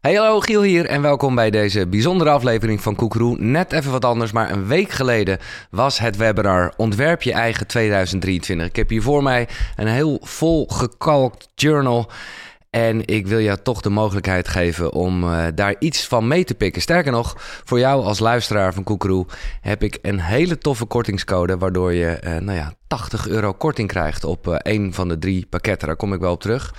Hey hallo, Giel hier en welkom bij deze bijzondere aflevering van Koekeroe. Net even wat anders, maar een week geleden was het webinar Ontwerp je eigen 2023. Ik heb hier voor mij een heel vol gekalkt journal. En ik wil jou toch de mogelijkheid geven om uh, daar iets van mee te pikken. Sterker nog, voor jou als luisteraar van Koekeroe heb ik een hele toffe kortingscode... waardoor je uh, nou ja, 80 euro korting krijgt op uh, een van de drie pakketten. Daar kom ik wel op terug.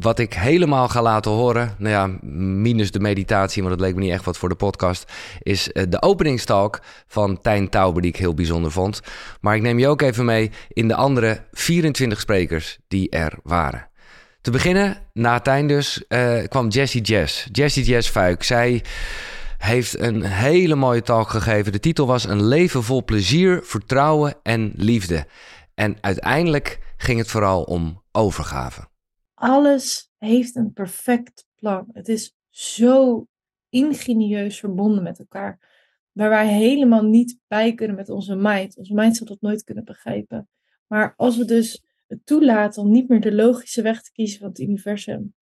Wat ik helemaal ga laten horen, nou ja, minus de meditatie, want dat leek me niet echt wat voor de podcast, is de openingstalk van Tijn Tauber, die ik heel bijzonder vond. Maar ik neem je ook even mee in de andere 24 sprekers die er waren. Te beginnen, na Tijn dus, uh, kwam Jessie Jess. Jessie Jess Fuik. Zij heeft een hele mooie talk gegeven. De titel was Een leven vol plezier, vertrouwen en liefde. En uiteindelijk ging het vooral om overgave alles heeft een perfect plan. Het is zo ingenieus verbonden met elkaar. Waar wij helemaal niet bij kunnen met onze mind. Onze mind zal dat nooit kunnen begrijpen. Maar als we dus toelaten om niet meer de logische weg te kiezen van het universum.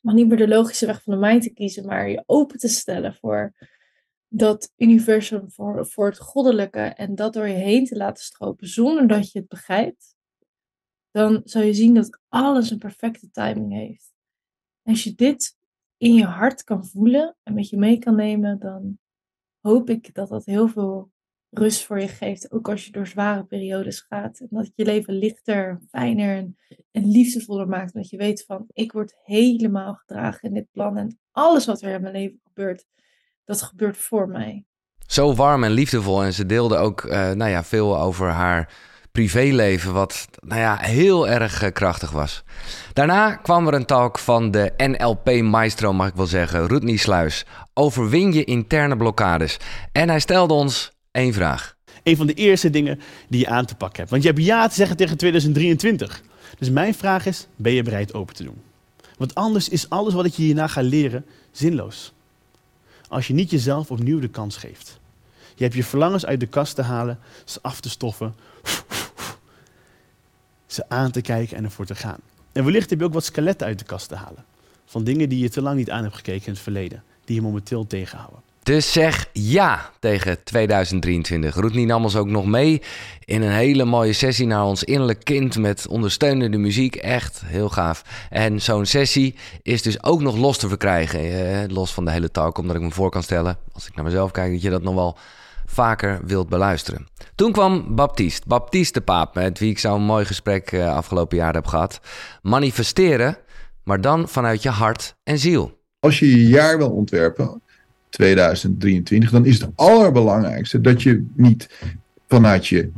Maar niet meer de logische weg van de mind te kiezen, maar je open te stellen voor dat universum, voor, voor het goddelijke. En dat door je heen te laten stropen zonder dat je het begrijpt dan zal je zien dat alles een perfecte timing heeft. Als je dit in je hart kan voelen en met je mee kan nemen, dan hoop ik dat dat heel veel rust voor je geeft. Ook als je door zware periodes gaat. En dat je leven lichter, fijner en, en liefdevoller maakt. Dat je weet van, ik word helemaal gedragen in dit plan. En alles wat er in mijn leven gebeurt, dat gebeurt voor mij. Zo warm en liefdevol. En ze deelde ook uh, nou ja, veel over haar privéleven, wat nou ja, heel erg uh, krachtig was. Daarna kwam er een talk van de NLP-maestro, mag ik wel zeggen, Rudney Sluis. Overwin je interne blokkades. En hij stelde ons één vraag. Een van de eerste dingen die je aan te pakken hebt. Want je hebt ja te zeggen tegen 2023. Dus mijn vraag is, ben je bereid open te doen? Want anders is alles wat ik je hierna ga leren zinloos. Als je niet jezelf opnieuw de kans geeft. Je hebt je verlangens uit de kast te halen, ze af te stoffen, ze aan te kijken en ervoor te gaan. En wellicht heb je ook wat skeletten uit de kast te halen. Van dingen die je te lang niet aan hebt gekeken in het verleden. Die je momenteel tegenhouden. Dus zeg ja tegen 2023. Roetnie nam ons ook nog mee in een hele mooie sessie naar ons innerlijk kind met ondersteunende muziek. Echt heel gaaf. En zo'n sessie is dus ook nog los te verkrijgen. Eh, los van de hele talk, omdat ik me voor kan stellen, als ik naar mezelf kijk, dat je dat nog wel vaker wilt beluisteren. Toen kwam Baptiste, Baptiste de Paap, met wie ik zo'n mooi gesprek uh, afgelopen jaar heb gehad. Manifesteren, maar dan vanuit je hart en ziel. Als je je jaar wil ontwerpen, 2023, dan is het allerbelangrijkste dat je niet vanuit je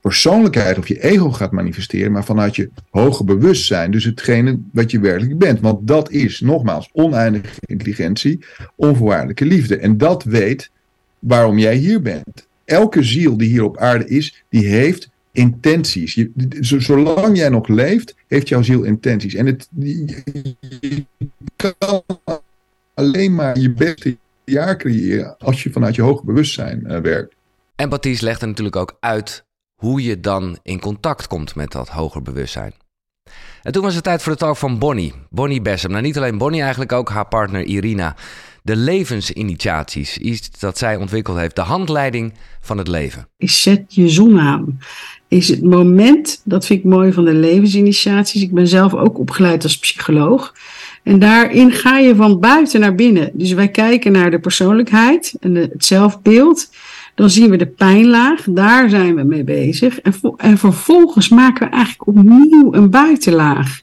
persoonlijkheid of je ego gaat manifesteren, maar vanuit je hoge bewustzijn. Dus hetgene wat je werkelijk bent. Want dat is, nogmaals, oneindige intelligentie, onvoorwaardelijke liefde. En dat weet waarom jij hier bent. Elke ziel die hier op aarde is, die heeft intenties. Zolang jij nog leeft, heeft jouw ziel intenties. En het, je kan alleen maar je beste jaar creëren als je vanuit je hoge bewustzijn uh, werkt. Baptiste legt er natuurlijk ook uit hoe je dan in contact komt met dat hoger bewustzijn. En toen was het tijd voor de talk van Bonnie. Bonnie Bessem. Nou, niet alleen Bonnie, eigenlijk ook haar partner Irina de levensinitiaties. Iets dat zij ontwikkeld heeft. De handleiding van het leven. Zet je zon aan. Is het moment, dat vind ik mooi van de levensinitiaties. Ik ben zelf ook opgeleid als psycholoog. En daarin ga je van buiten naar binnen. Dus wij kijken naar de persoonlijkheid en het zelfbeeld. Dan zien we de pijnlaag, daar zijn we mee bezig. En, en vervolgens maken we eigenlijk opnieuw een buitenlaag.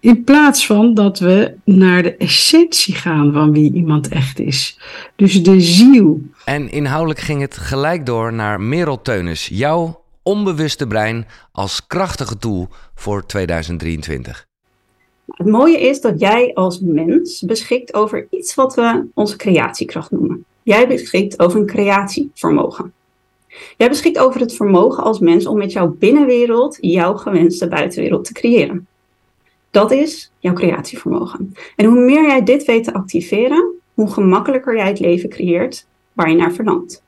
In plaats van dat we naar de essentie gaan van wie iemand echt is. Dus de ziel. En inhoudelijk ging het gelijk door naar Merel Teunis. Jouw onbewuste brein als krachtige tool voor 2023. Het mooie is dat jij als mens beschikt over iets wat we onze creatiekracht noemen. Jij beschikt over een creatievermogen. Jij beschikt over het vermogen als mens om met jouw binnenwereld jouw gewenste buitenwereld te creëren. Dat is jouw creatievermogen. En hoe meer jij dit weet te activeren, hoe gemakkelijker jij het leven creëert waar je naar verlangt.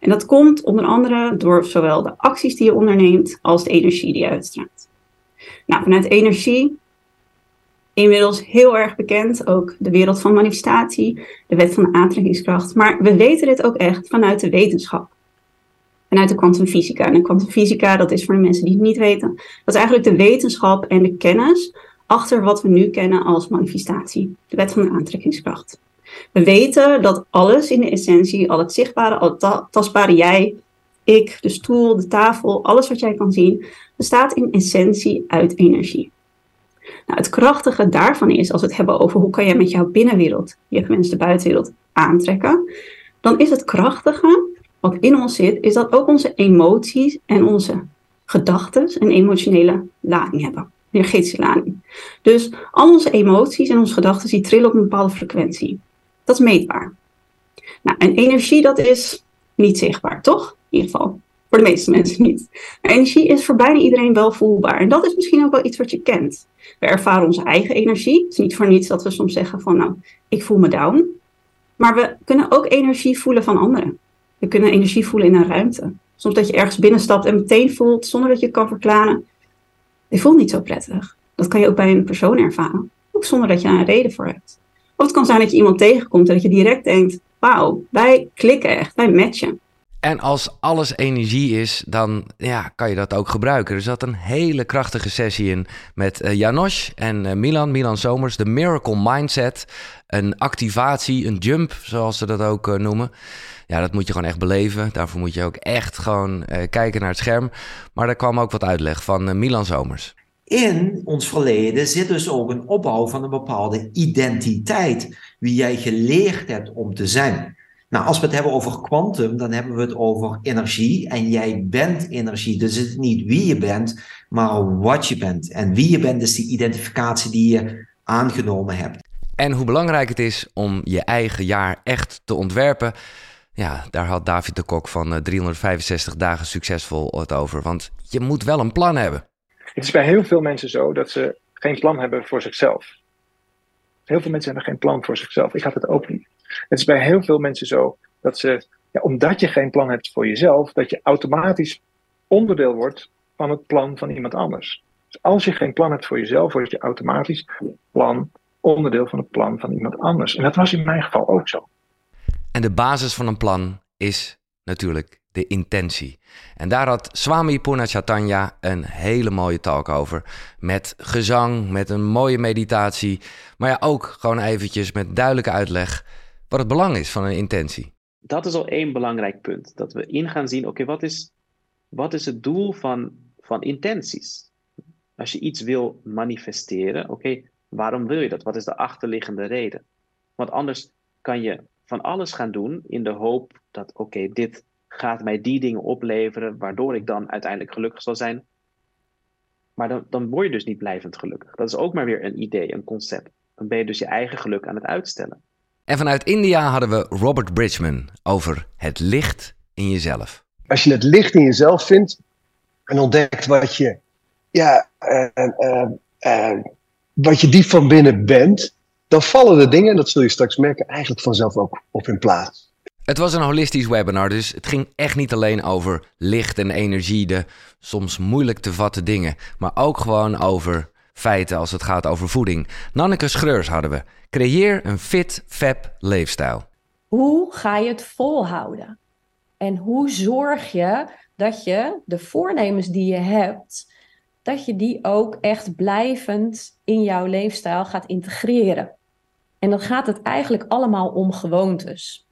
En dat komt onder andere door zowel de acties die je onderneemt als de energie die je uitstraalt. Nou, vanuit energie inmiddels heel erg bekend. Ook de wereld van manifestatie, de wet van de aantrekkingskracht. Maar we weten dit ook echt vanuit de wetenschap. Vanuit de kwantumfysica. En de kwantumfysica, dat is voor de mensen die het niet weten, dat is eigenlijk de wetenschap en de kennis achter wat we nu kennen als manifestatie. De wet van de aantrekkingskracht. We weten dat alles in de essentie, al het zichtbare, al het tastbare jij, ik, de stoel, de tafel, alles wat jij kan zien, bestaat in essentie uit energie. Nou, het krachtige daarvan is, als we het hebben over hoe kan je met jouw binnenwereld je gewenste buitenwereld aantrekken, dan is het krachtige wat in ons zit, is dat ook onze emoties en onze gedachten een emotionele lading hebben, energetische lading. Dus al onze emoties en onze gedachten die trillen op een bepaalde frequentie. Dat is meetbaar. Nou, en energie, dat is niet zichtbaar, toch? In ieder geval. Voor de meeste mensen niet. Energie is voor bijna iedereen wel voelbaar. En dat is misschien ook wel iets wat je kent. We ervaren onze eigen energie. Het is niet voor niets dat we soms zeggen van, nou, ik voel me down. Maar we kunnen ook energie voelen van anderen. We kunnen energie voelen in een ruimte. Soms dat je ergens binnenstapt en meteen voelt, zonder dat je kan verklaren, je voelt niet zo prettig. Dat kan je ook bij een persoon ervaren. Ook zonder dat je daar een reden voor hebt. Of het kan zijn dat je iemand tegenkomt en dat je direct denkt, wauw, wij klikken echt, wij matchen. En als alles energie is, dan ja, kan je dat ook gebruiken. Er zat een hele krachtige sessie in met uh, Janosch en uh, Milan, Milan Somers, de Miracle Mindset. Een activatie, een jump, zoals ze dat ook uh, noemen. Ja, dat moet je gewoon echt beleven. Daarvoor moet je ook echt gewoon kijken naar het scherm. Maar daar kwam ook wat uitleg van Milan Somers. In ons verleden zit dus ook een opbouw van een bepaalde identiteit. Wie jij geleerd hebt om te zijn. Nou, als we het hebben over kwantum, dan hebben we het over energie. En jij bent energie. Dus het is niet wie je bent, maar wat je bent. En wie je bent is die identificatie die je aangenomen hebt. En hoe belangrijk het is om je eigen jaar echt te ontwerpen. Ja, daar had David de Kok van 365 eh, dagen succesvol het over. Want je moet wel een plan hebben. Het is bij heel veel mensen zo dat ze geen plan hebben voor zichzelf. Heel veel mensen hebben geen plan voor zichzelf. Ik had het ook niet. Het is bij heel veel mensen zo dat ze, ja, omdat je geen plan hebt voor jezelf, dat je automatisch onderdeel wordt van het plan van iemand anders. Dus als je geen plan hebt voor jezelf, word je automatisch plan, onderdeel van het plan van iemand anders. En dat was in mijn geval ook zo. En de basis van een plan is natuurlijk de intentie. En daar had Swami Purnachatanya een hele mooie talk over. Met gezang, met een mooie meditatie. Maar ja, ook gewoon eventjes met duidelijke uitleg wat het belang is van een intentie. Dat is al één belangrijk punt. Dat we in gaan zien, oké, wat, is, wat is het doel van, van intenties? Als je iets wil manifesteren, oké, waarom wil je dat? Wat is de achterliggende reden? Want anders kan je van alles gaan doen in de hoop dat, oké, dit gaat mij die dingen opleveren, waardoor ik dan uiteindelijk gelukkig zal zijn. Maar dan, dan word je dus niet blijvend gelukkig. Dat is ook maar weer een idee, een concept. Dan ben je dus je eigen geluk aan het uitstellen. En vanuit India hadden we Robert Bridgman over het licht in jezelf. Als je het licht in jezelf vindt en ontdekt wat je, ja, uh, uh, uh, wat je diep van binnen bent, dan vallen de dingen, dat zul je straks merken, eigenlijk vanzelf ook op hun plaats. Het was een holistisch webinar, dus het ging echt niet alleen over licht en energie, de soms moeilijk te vatten dingen, maar ook gewoon over feiten als het gaat over voeding. Nanneke Schreurs hadden we. Creëer een fit, fab leefstijl. Hoe ga je het volhouden? En hoe zorg je dat je de voornemens die je hebt, dat je die ook echt blijvend in jouw leefstijl gaat integreren? En dan gaat het eigenlijk allemaal om gewoontes.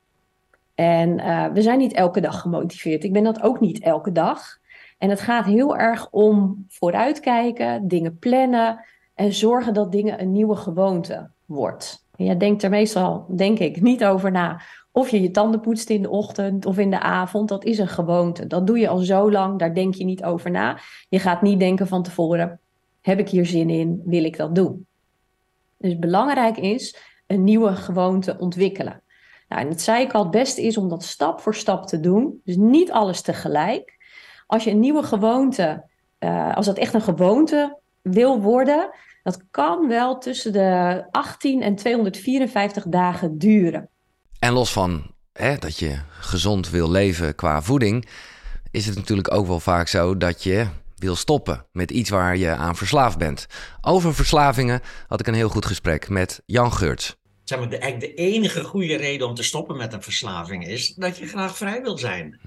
En uh, we zijn niet elke dag gemotiveerd. Ik ben dat ook niet elke dag. En het gaat heel erg om vooruitkijken, dingen plannen en zorgen dat dingen een nieuwe gewoonte wordt. Je denkt er meestal, denk ik, niet over na. Of je je tanden poetst in de ochtend of in de avond, dat is een gewoonte. Dat doe je al zo lang, daar denk je niet over na. Je gaat niet denken van tevoren, heb ik hier zin in, wil ik dat doen? Dus belangrijk is een nieuwe gewoonte ontwikkelen. Nou, en het zei ik al, het beste is om dat stap voor stap te doen. Dus niet alles tegelijk. Als je een nieuwe gewoonte, uh, als dat echt een gewoonte wil worden, dat kan wel tussen de 18 en 254 dagen duren. En los van hè, dat je gezond wil leven qua voeding, is het natuurlijk ook wel vaak zo dat je wil stoppen met iets waar je aan verslaafd bent. Over verslavingen had ik een heel goed gesprek met Jan Geurts. Zeg maar, de, eigenlijk de enige goede reden om te stoppen met een verslaving is dat je graag vrij wil zijn.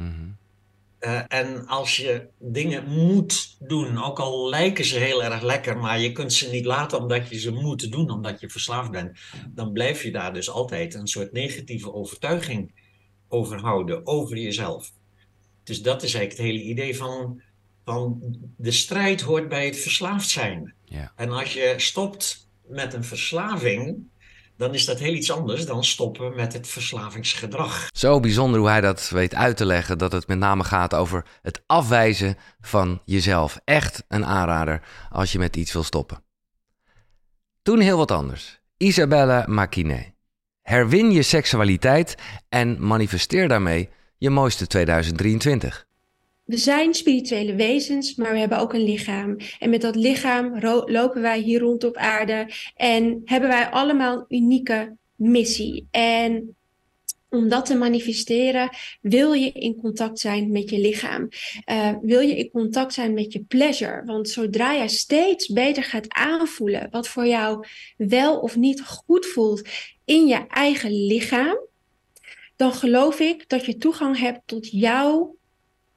Uh, en als je dingen moet doen, ook al lijken ze heel erg lekker, maar je kunt ze niet laten omdat je ze moet doen, omdat je verslaafd bent, dan blijf je daar dus altijd een soort negatieve overtuiging over houden, over jezelf. Dus dat is eigenlijk het hele idee van, van de strijd hoort bij het verslaafd zijn. Ja. En als je stopt met een verslaving, dan is dat heel iets anders dan stoppen met het verslavingsgedrag. Zo bijzonder hoe hij dat weet uit te leggen, dat het met name gaat over het afwijzen van jezelf. Echt een aanrader als je met iets wil stoppen. Toen heel wat anders. Isabelle Makiné. Herwin je seksualiteit en manifesteer daarmee je mooiste 2023. We zijn spirituele wezens, maar we hebben ook een lichaam. En met dat lichaam lopen wij hier rond op aarde en hebben wij allemaal een unieke missie. En om dat te manifesteren, wil je in contact zijn met je lichaam. Uh, wil je in contact zijn met je pleasure. Want zodra jij steeds beter gaat aanvoelen wat voor jou wel of niet goed voelt in je eigen lichaam, dan geloof ik dat je toegang hebt tot jouw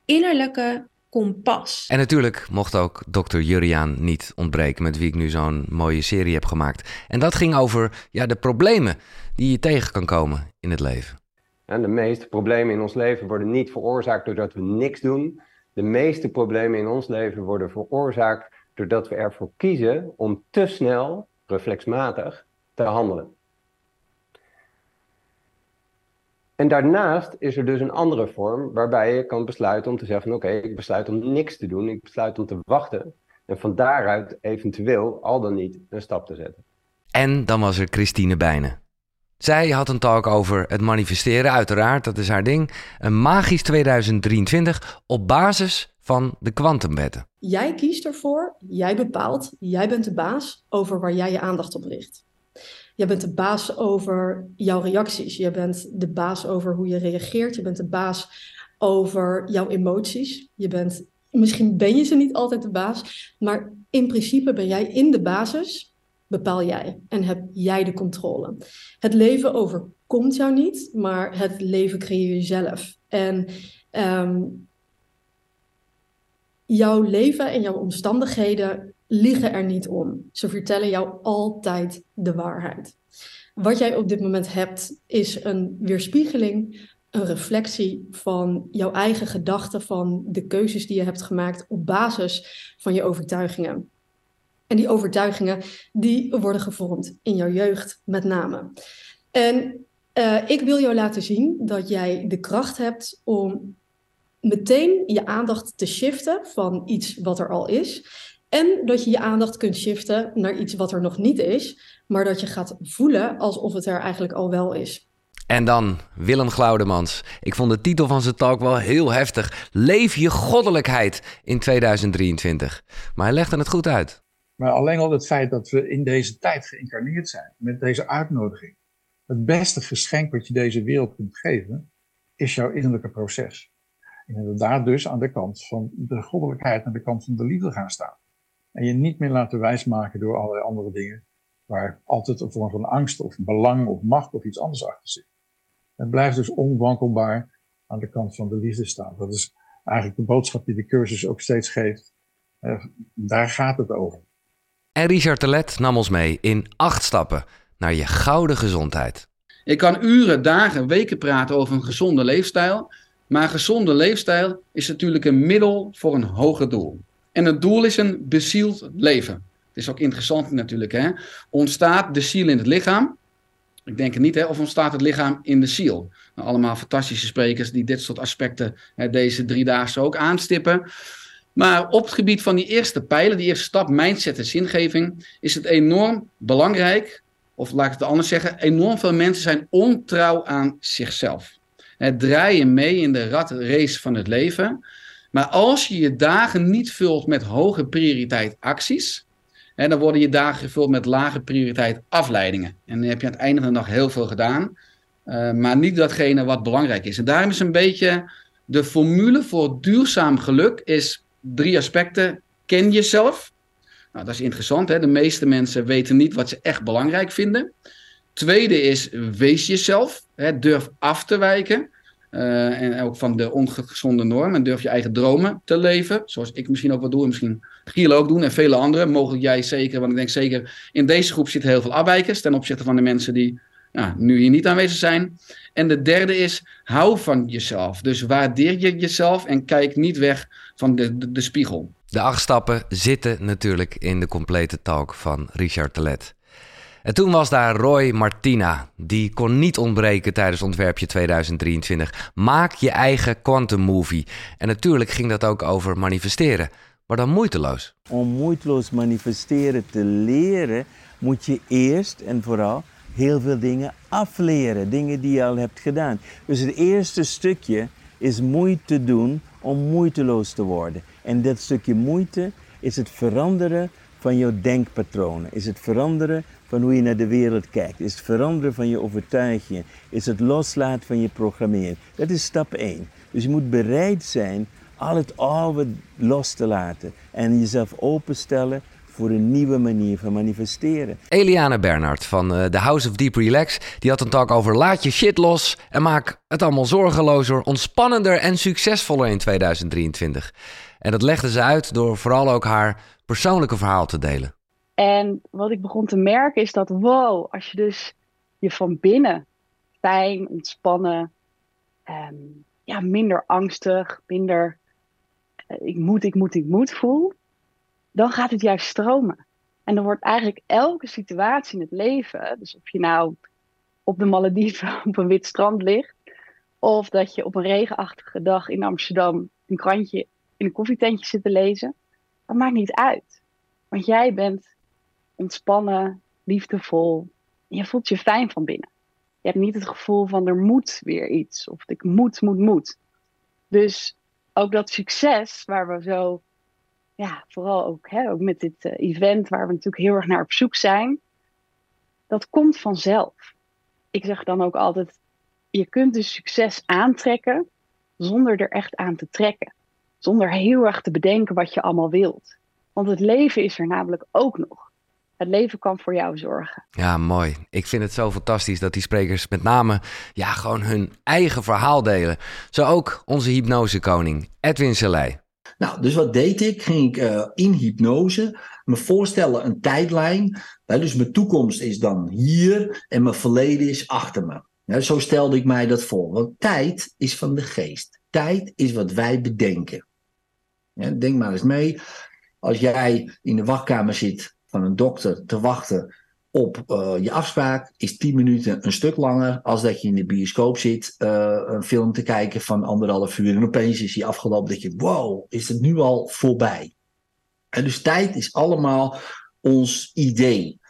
innerlijke kompas. En natuurlijk mocht ook dokter Juriaan niet ontbreken, met wie ik nu zo'n mooie serie heb gemaakt. En dat ging over ja, de problemen die je tegen kan komen in het leven. En de meeste problemen in ons leven worden niet veroorzaakt doordat we niks doen. De meeste problemen in ons leven worden veroorzaakt doordat we ervoor kiezen om te snel, reflexmatig, te handelen. En daarnaast is er dus een andere vorm waarbij je kan besluiten om te zeggen: oké, ik besluit om niks te doen, ik besluit om te wachten. En van daaruit eventueel al dan niet een stap te zetten. En dan was er Christine Bijnen. Zij had een talk over het manifesteren, uiteraard, dat is haar ding. Een magisch 2023 op basis van de kwantumwetten. Jij kiest ervoor, jij bepaalt, jij bent de baas over waar jij je aandacht op richt. Je bent de baas over jouw reacties. Je bent de baas over hoe je reageert. Je bent de baas over jouw emoties. Je bent, misschien ben je ze niet altijd de baas, maar in principe ben jij in de basis, bepaal jij en heb jij de controle. Het leven overkomt jou niet, maar het leven creëer je zelf. En um, jouw leven en jouw omstandigheden liegen er niet om. Ze vertellen jou altijd de waarheid. Wat jij op dit moment hebt, is een weerspiegeling, een reflectie van jouw eigen gedachten, van de keuzes die je hebt gemaakt op basis van je overtuigingen. En die overtuigingen, die worden gevormd in jouw jeugd met name. En uh, ik wil jou laten zien dat jij de kracht hebt om meteen je aandacht te shiften van iets wat er al is en dat je je aandacht kunt shiften naar iets wat er nog niet is, maar dat je gaat voelen alsof het er eigenlijk al wel is. En dan Willem Glaudemans. Ik vond de titel van zijn talk wel heel heftig. Leef je goddelijkheid in 2023. Maar hij legde het goed uit. Maar alleen al het feit dat we in deze tijd geïncarneerd zijn, met deze uitnodiging. Het beste geschenk wat je deze wereld kunt geven, is jouw innerlijke proces. En inderdaad dus aan de kant van de goddelijkheid, aan de kant van de liefde gaan staan. En je niet meer laten wijsmaken door allerlei andere dingen, waar altijd een vorm van angst of belang of macht of iets anders achter zit. Het blijft dus onwankelbaar aan de kant van de liefde staan. Dat is eigenlijk de boodschap die de cursus ook steeds geeft. Uh, daar gaat het over. En Richard Telet nam ons mee in acht stappen naar je gouden gezondheid. Ik kan uren, dagen, weken praten over een gezonde leefstijl. Maar een gezonde leefstijl is natuurlijk een middel voor een hoger doel. En het doel is een bezield leven. Het is ook interessant natuurlijk. Hè? Ontstaat de ziel in het lichaam? Ik denk het niet. Hè? Of ontstaat het lichaam in de ziel? Nou, allemaal fantastische sprekers die dit soort aspecten hè, deze drie dagen ook aanstippen. Maar op het gebied van die eerste pijlen, die eerste stap, mindset en zingeving, is het enorm belangrijk, of laat ik het anders zeggen, enorm veel mensen zijn ontrouw aan zichzelf. Het draaien mee in de ratrace van het leven. Maar als je je dagen niet vult met hoge prioriteit acties, hè, dan worden je dagen gevuld met lage prioriteit afleidingen. En dan heb je aan het einde van de dag heel veel gedaan, uh, maar niet datgene wat belangrijk is. En daarom is een beetje de formule voor duurzaam geluk is drie aspecten. ken jezelf. Nou, dat is interessant. Hè? De meeste mensen weten niet wat ze echt belangrijk vinden. Tweede is, wees jezelf. Hè? Durf af te wijken. Uh, en ook van de ongezonde norm. En durf je eigen dromen te leven. Zoals ik misschien ook wat doe. En misschien Giel ook doen. En vele anderen. Mogelijk jij zeker. Want ik denk zeker in deze groep zitten heel veel afwijkers. Ten opzichte van de mensen die ja, nu hier niet aanwezig zijn. En de derde is, hou van jezelf. Dus waardeer je jezelf en kijk niet weg van de, de, de spiegel. De acht stappen zitten natuurlijk in de complete talk van Richard Telet. En toen was daar Roy Martina. Die kon niet ontbreken tijdens ontwerpje 2023. Maak je eigen quantum movie. En natuurlijk ging dat ook over manifesteren. Maar dan moeiteloos. Om moeiteloos manifesteren te leren, moet je eerst en vooral heel veel dingen afleren. Dingen die je al hebt gedaan. Dus het eerste stukje is moeite doen om moeiteloos te worden. En dat stukje moeite is het veranderen van jouw denkpatronen. Is het veranderen van hoe je naar de wereld kijkt. Is het veranderen van je overtuigingen. Is het loslaten van je programmering. Dat is stap 1. Dus je moet bereid zijn al het oude los te laten. En jezelf openstellen voor een nieuwe manier van manifesteren. Eliane Bernhard van uh, The House of Deep Relax, die had een talk over laat je shit los en maak het allemaal zorgelozer, ontspannender en succesvoller in 2023. En dat legde ze uit door vooral ook haar persoonlijke verhaal te delen. En wat ik begon te merken is dat, wow, als je dus je van binnen fijn, ontspannen, um, ja, minder angstig, minder uh, ik moet, ik moet, ik moet voel, dan gaat het juist stromen. En dan wordt eigenlijk elke situatie in het leven, dus of je nou op de Malediven op een wit strand ligt, of dat je op een regenachtige dag in Amsterdam een krantje in een koffietentje zit te lezen, dat maakt niet uit. Want jij bent ontspannen, liefdevol, je voelt je fijn van binnen. Je hebt niet het gevoel van er moet weer iets, of ik moet, moet, moet. Dus ook dat succes waar we zo ja, vooral ook, hè, ook met dit uh, event waar we natuurlijk heel erg naar op zoek zijn, dat komt vanzelf. Ik zeg dan ook altijd, je kunt dus succes aantrekken zonder er echt aan te trekken. Zonder heel erg te bedenken wat je allemaal wilt. Want het leven is er namelijk ook nog. Het leven kan voor jou zorgen. Ja, mooi. Ik vind het zo fantastisch dat die sprekers met name ja, gewoon hun eigen verhaal delen. Zo ook onze hypnosekoning Edwin Selei. Nou, dus wat deed ik? Ging ik uh, in hypnose me voorstellen een tijdlijn. Dus mijn toekomst is dan hier en mijn verleden is achter me. Ja, zo stelde ik mij dat voor. Want tijd is van de geest. Tijd is wat wij bedenken. Ja, denk maar eens mee. Als jij in de wachtkamer zit van een dokter te wachten op uh, je afspraak is 10 minuten een stuk langer als dat je in de bioscoop zit uh, een film te kijken van anderhalf uur en opeens is die afgelopen dat je wow, is het nu al voorbij. En dus tijd is allemaal ons idee.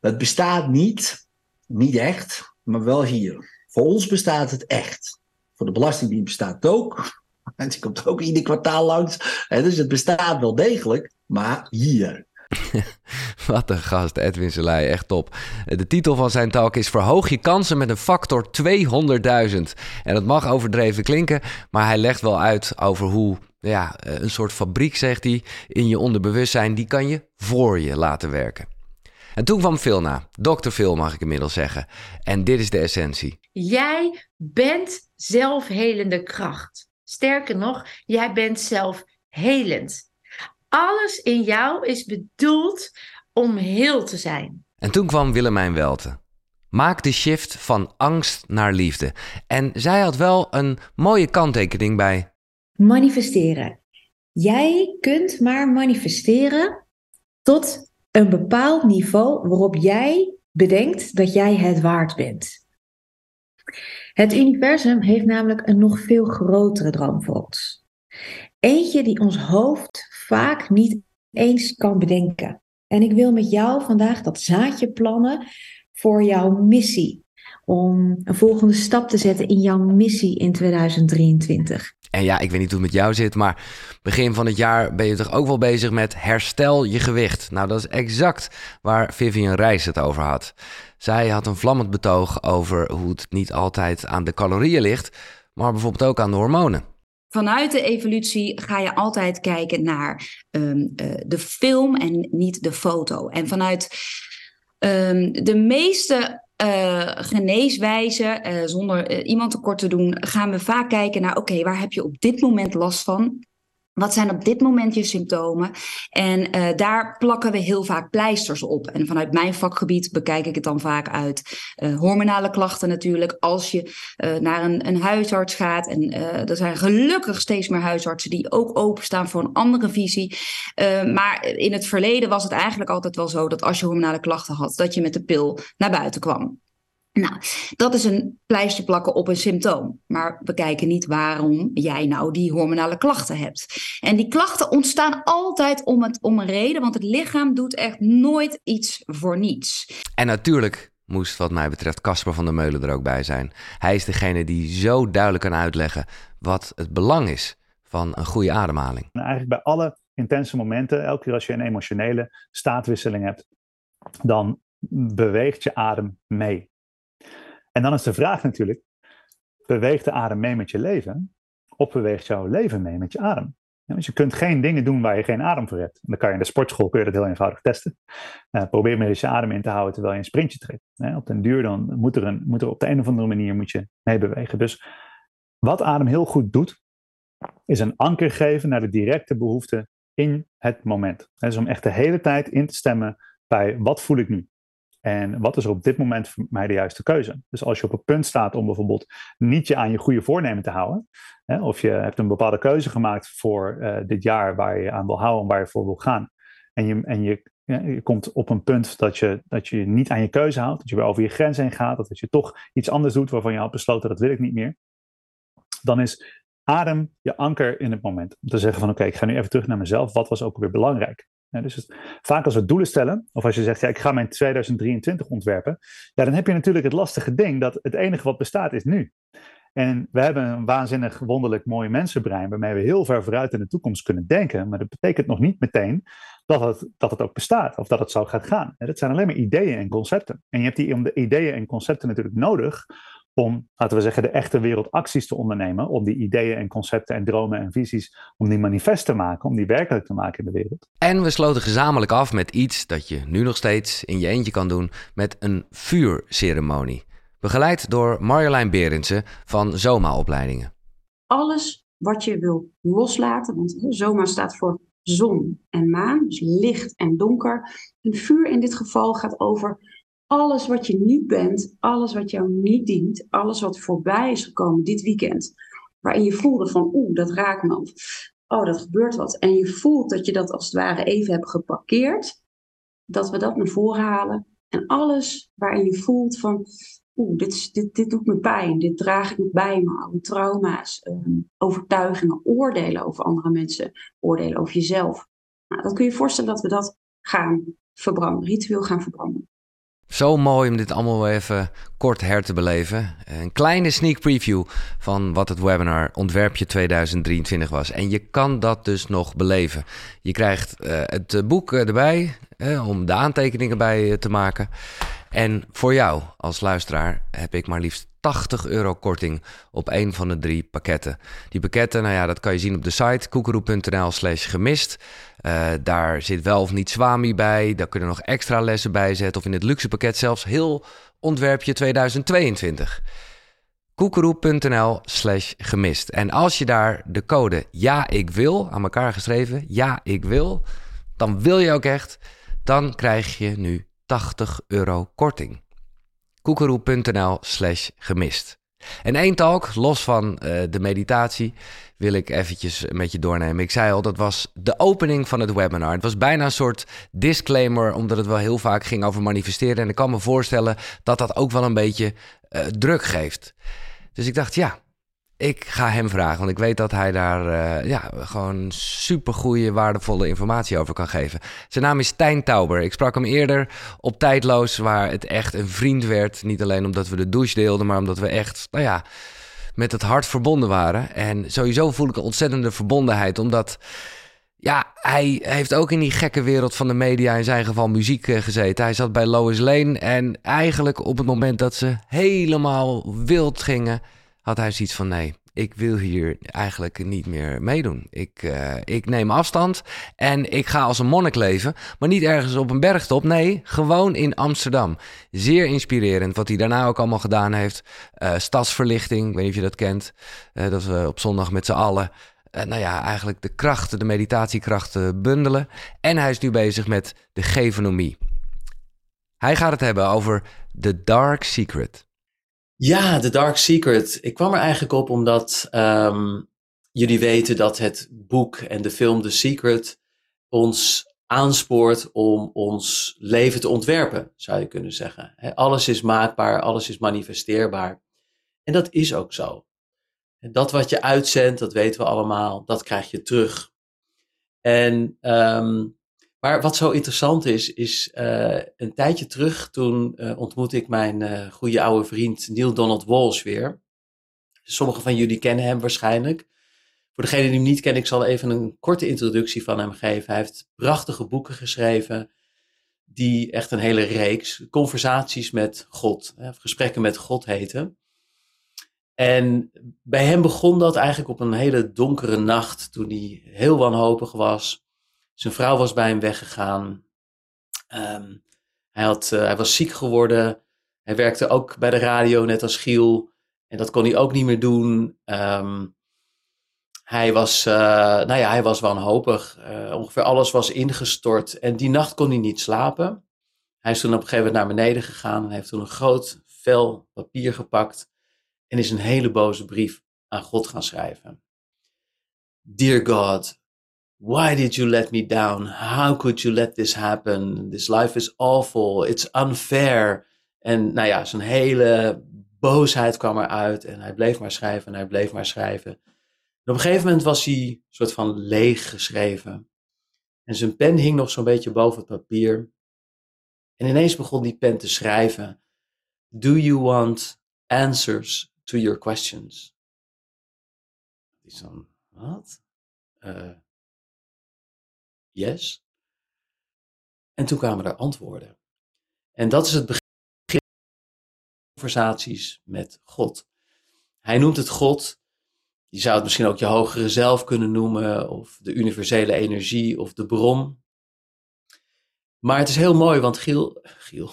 Het bestaat niet, niet echt, maar wel hier. Voor ons bestaat het echt. Voor de Belastingdienst bestaat het ook. En die komt ook ieder kwartaal langs. dus het bestaat wel degelijk, maar hier. Wat een gast, Edwin Selei, echt top. De titel van zijn talk is Verhoog je kansen met een factor 200.000. En dat mag overdreven klinken, maar hij legt wel uit over hoe ja, een soort fabriek, zegt hij, in je onderbewustzijn, die kan je voor je laten werken. En toen kwam Phil na, Dr. Phil mag ik inmiddels zeggen. En dit is de essentie. Jij bent zelfhelende kracht. Sterker nog, jij bent zelfhelend. Alles in jou is bedoeld om heel te zijn. En toen kwam Willemijn Welte. Maak de shift van angst naar liefde. En zij had wel een mooie kanttekening bij. Manifesteren. Jij kunt maar manifesteren tot een bepaald niveau waarop jij bedenkt dat jij het waard bent. Het universum heeft namelijk een nog veel grotere droom voor ons. Eentje die ons hoofd vaak niet eens kan bedenken. En ik wil met jou vandaag dat zaadje plannen voor jouw missie. Om een volgende stap te zetten in jouw missie in 2023. En ja, ik weet niet hoe het met jou zit, maar begin van het jaar ben je toch ook wel bezig met herstel je gewicht. Nou, dat is exact waar Vivian Reis het over had. Zij had een vlammend betoog over hoe het niet altijd aan de calorieën ligt, maar bijvoorbeeld ook aan de hormonen. Vanuit de evolutie ga je altijd kijken naar ehm, eh, de film en niet de foto. En vanuit ehm, de meeste uh, geneeswijzen, uh, zonder iemand tekort te doen, gaan we vaak kijken naar: oké, waar heb je op dit moment last van? Wat zijn op dit moment je symptomen? En uh, daar plakken we heel vaak pleisters op. En vanuit mijn vakgebied bekijk ik het dan vaak uit uh, hormonale klachten natuurlijk. Als je uh, naar een, een, huisarts gaat, en er zijn gelukkig steeds meer huisartsen die ook openstaan voor een andere visie. maar in het verleden was het eigenlijk altijd wel zo dat als je hormonale klachten had, dat je met de pil naar buiten kwam. Nou, dat is een pleister plakken op een symptoom. Maar we kijken niet waarom jij nou die hormonale klachten hebt. En die klachten ontstaan altijd om, het, om een reden, want het lichaam doet echt nooit iets voor niets. En natuurlijk moest wat mij betreft Casper van der Meulen er ook bij zijn. Hij is degene die zo duidelijk kan uitleggen wat het belang is van een goede ademhaling. Eigenlijk bij alle intense momenten, elke keer als je een emotionele staatwisseling hebt, dan beweegt je adem mee. En dan is de vraag natuurlijk: beweegt de adem mee met je leven? Of beweegt jouw leven mee met je adem? Ja, want je kunt geen dingen doen waar je geen adem voor hebt. Dan kan je in de sportschool kun je dat heel eenvoudig testen. Uh, probeer maar eens je adem in te houden terwijl je een sprintje trekt. Op den duur dan moet er, een, moet er op de een of andere manier moet je meebewegen. Dus wat adem heel goed doet, is een anker geven naar de directe behoefte in het moment. Dus om echt de hele tijd in te stemmen bij wat voel ik nu? En wat is er op dit moment voor mij de juiste keuze? Dus als je op het punt staat om bijvoorbeeld niet je aan je goede voornemen te houden, hè, of je hebt een bepaalde keuze gemaakt voor uh, dit jaar waar je aan wil houden en waar je voor wil gaan, en je, en je, je komt op een punt dat je, dat je niet aan je keuze houdt, dat je weer over je grens heen gaat, dat je toch iets anders doet waarvan je had besloten dat wil ik niet meer, dan is adem je anker in het moment. Om te zeggen van oké, ik ga nu even terug naar mezelf. Wat was ook weer belangrijk? Dus het, vaak als we doelen stellen, of als je zegt, ja, ik ga mijn 2023 ontwerpen, ja, dan heb je natuurlijk het lastige ding dat het enige wat bestaat is nu. En we hebben een waanzinnig wonderlijk mooi mensenbrein waarmee we heel ver vooruit in de toekomst kunnen denken, maar dat betekent nog niet meteen dat het, dat het ook bestaat of dat het zo gaat gaan. dat zijn alleen maar ideeën en concepten. En je hebt die de ideeën en concepten natuurlijk nodig om, laten we zeggen, de echte wereld acties te ondernemen, om die ideeën en concepten en dromen en visies, om die manifest te maken, om die werkelijk te maken in de wereld. En we sloten gezamenlijk af met iets dat je nu nog steeds in je eentje kan doen, met een vuurceremonie. Begeleid door Marjolein Berendsen van Zoma-opleidingen. Alles wat je wil loslaten, want Zoma staat voor zon en maan, dus licht en donker. Een vuur in dit geval gaat over alles wat je niet bent, alles wat jou niet dient, alles wat voorbij is gekomen dit weekend, waarin je voelde van oeh, dat raakt me, of oh, dat gebeurt wat. En je voelt dat je dat als het ware even hebt geparkeerd, dat we dat naar voren halen. En alles waarin je voelt van oeh, dit, dit, dit doet me pijn, dit draag ik bij me, trauma's, ehm, overtuigingen, oordelen over andere mensen, oordelen over jezelf. Nou, dan kun je je voorstellen dat we dat gaan verbranden, ritueel gaan verbranden. Zo mooi om dit allemaal even kort her te beleven. Een kleine sneak preview van wat het webinar Ontwerpje 2023 was. En je kan dat dus nog beleven. Je krijgt uh, het boek erbij uh, om de aantekeningen bij te maken. En voor jou als luisteraar heb ik maar liefst 80 euro korting op een van de drie pakketten. Die pakketten, nou ja, dat kan je zien op de site koekeroe.nl slash gemist. Uh, daar zit wel of niet Swami bij. Daar kunnen nog extra lessen bij zetten. Of in het luxe pakket zelfs heel ontwerpje 2022. Koekeroe.nl slash gemist. En als je daar de code ja ik wil aan elkaar geschreven, ja ik wil, dan wil je ook echt, dan krijg je nu 80 euro korting. Koekeroe.nl slash gemist. En één talk, los van uh, de meditatie, wil ik eventjes met je doornemen. Ik zei al, dat was de opening van het webinar. Het was bijna een soort disclaimer, omdat het wel heel vaak ging over manifesteren. En ik kan me voorstellen dat dat ook wel een beetje uh, druk geeft. Dus ik dacht, ja, ik ga hem vragen, want ik weet dat hij daar uh, ja, gewoon super goede, waardevolle informatie over kan geven. Zijn naam is Stijn Tauber. Ik sprak hem eerder op Tijdloos, waar het echt een vriend werd. Niet alleen omdat we de douche deelden, maar omdat we echt, nou ja, met het hart verbonden waren. En sowieso voel ik een ontzettende verbondenheid, omdat... Ja, hij heeft ook in die gekke wereld van de media, in zijn geval muziek, uh, gezeten. Hij zat bij Lois Lane en eigenlijk op het moment dat ze helemaal wild gingen had hij zoiets van: nee, ik wil hier eigenlijk niet meer meedoen. Ik, uh, ik neem afstand en ik ga als een monnik leven, maar niet ergens op een bergtop. Nee, gewoon in Amsterdam. Zeer inspirerend wat hij daarna ook allemaal gedaan heeft. Uh, stadsverlichting, ik weet niet of je dat kent. Uh, dat we op zondag met z'n allen nou ja, eigenlijk de krachten, de meditatiekrachten bundelen. En hij is nu bezig met de gevenomie. Hij gaat het hebben over The Dark Secret. Ja, The Dark Secret. Ik kwam er eigenlijk op omdat um, jullie weten dat het boek en de film The Secret ons aanspoort om ons leven te ontwerpen, zou je kunnen zeggen. alles is maakbaar, alles is manifesteerbaar. En dat is ook zo. Dat wat je uitzendt, dat weten we allemaal, dat krijg je terug. En um, maar wat zo interessant is, is uh, een tijdje terug, toen uh, ontmoette ik mijn uh, goede oude vriend Neil Donald Walsh weer. Sommigen van jullie kennen hem waarschijnlijk. Voor degene die hem niet kennen, ik zal even een korte introductie van hem geven. Hij heeft prachtige boeken geschreven, die echt een hele reeks conversaties met God, hè, gesprekken met God heten. En bij hem begon dat eigenlijk op een hele donkere nacht, toen hij heel wanhopig was zijn vrouw was bij hem weggegaan. Um, hij, had, uh, hij was ziek geworden. Hij werkte ook bij de radio, net als Giel. En dat kon hij ook niet meer doen. Um, hij, was, uh, nou ja, hij was wanhopig. Uh, ongeveer alles was ingestort. En die nacht kon hij niet slapen. Hij is toen op een gegeven moment naar beneden gegaan. En heeft toen een groot vel papier gepakt. En is een hele boze brief aan God gaan schrijven. Dear God, Why did you let me down? How could you let this happen? This life is awful. It's unfair. En nou ja, zijn hele boosheid kwam eruit. En hij bleef maar schrijven en hij bleef maar schrijven. En op een gegeven moment was hij soort van leeg geschreven. En zijn pen hing nog zo'n beetje boven het papier. En ineens begon die pen te schrijven. Do you want answers to your questions? Is dan, wat? Uh, yes. En toen kwamen er antwoorden. En dat is het begin van conversaties met God. Hij noemt het God. Je zou het misschien ook je hogere zelf kunnen noemen, of de universele energie, of de bron. Maar het is heel mooi, want Giel, Giel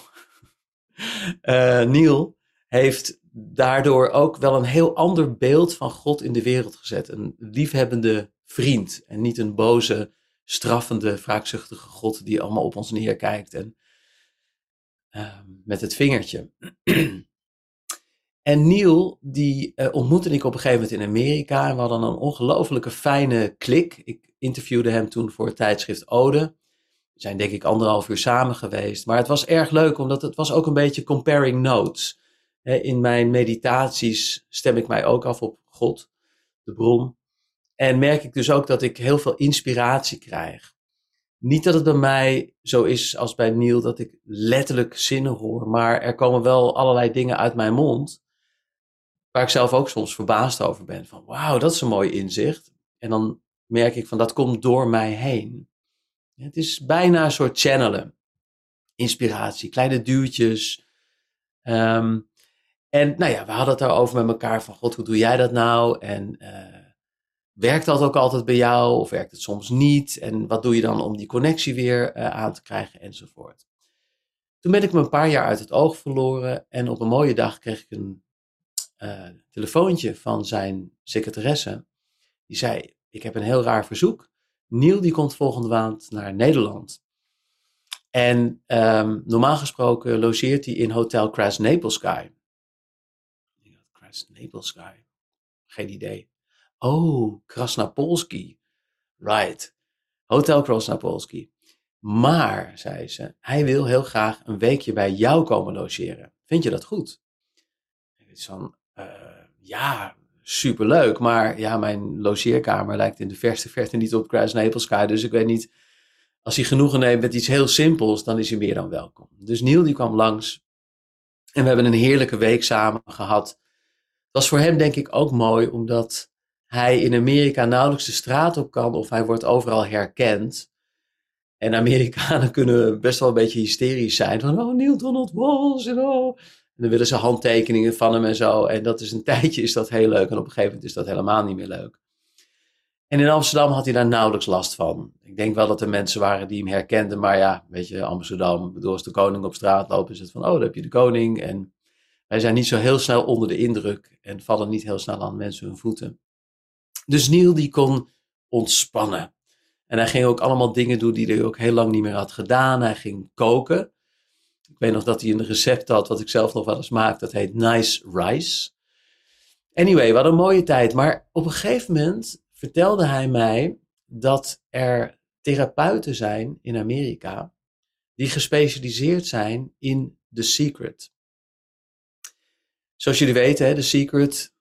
uh, Neil heeft daardoor ook wel een heel ander beeld van God in de wereld gezet. Een liefhebbende vriend en niet een boze straffende, wraakzuchtige God die allemaal op ons neerkijkt en uh, met het vingertje. en Neil, die uh, ontmoette ik op een gegeven moment in Amerika en we hadden een ongelofelijke fijne klik. Ik interviewde hem toen voor het tijdschrift Ode. We zijn denk ik anderhalf uur samen geweest, maar het was erg leuk omdat het was ook een beetje comparing notes. In mijn meditaties stem ik mij ook af op God, de bron. En merk ik dus ook dat ik heel veel inspiratie krijg. Niet dat het bij mij zo is als bij Neil dat ik letterlijk zinnen hoor, maar er komen wel allerlei dingen uit mijn mond waar ik zelf ook soms verbaasd over ben. Van wauw, dat is een mooi inzicht. En dan merk ik van dat komt door mij heen. Het is bijna een soort channelen. Inspiratie, kleine duwtjes. Um, en nou ja, we hadden het daarover met elkaar van God, hoe doe jij dat nou? En uh, Werkt dat ook altijd bij jou of werkt het soms niet? En wat doe je dan om die connectie weer uh, aan te krijgen enzovoort. Toen ben ik me een paar jaar uit het oog verloren en op een mooie dag kreeg ik een uh, telefoontje van zijn secretaresse. Die zei, ik heb een heel raar verzoek. Neil die komt volgende maand naar Nederland. En um, normaal gesproken logeert hij in Hotel Crash Naples Sky. Crash Naples Sky? Geen idee. Oh, Krasnapolski. Right. Hotel Krasnapolski. Maar, zei ze, hij wil heel graag een weekje bij jou komen logeren. Vind je dat goed? Ik van, uh, ja, superleuk. Maar ja, mijn logeerkamer lijkt in de verste verte niet op Krasnapolski. Dus ik weet niet, als hij genoegen neemt met iets heel simpels, dan is hij meer dan welkom. Dus Neil die kwam langs. En we hebben een heerlijke week samen gehad. Dat was voor hem denk ik ook mooi, omdat hij in Amerika nauwelijks de straat op kan of hij wordt overal herkend. En Amerikanen kunnen best wel een beetje hysterisch zijn. Van, oh, Neil Donald Walsh en oh. En dan willen ze handtekeningen van hem en zo. En dat is een tijdje is dat heel leuk. En op een gegeven moment is dat helemaal niet meer leuk. En in Amsterdam had hij daar nauwelijks last van. Ik denk wel dat er mensen waren die hem herkenden. Maar ja, weet je, Amsterdam, bedoel, als de koning op straat loopt, is het van, oh, daar heb je de koning. En wij zijn niet zo heel snel onder de indruk en vallen niet heel snel aan mensen hun voeten. Dus Neil die kon ontspannen. En hij ging ook allemaal dingen doen die hij ook heel lang niet meer had gedaan. Hij ging koken. Ik weet nog dat hij een recept had wat ik zelf nog wel eens maak. Dat heet Nice Rice. Anyway, wat een mooie tijd. Maar op een gegeven moment vertelde hij mij dat er therapeuten zijn in Amerika die gespecialiseerd zijn in The Secret. Zoals jullie weten, The Secret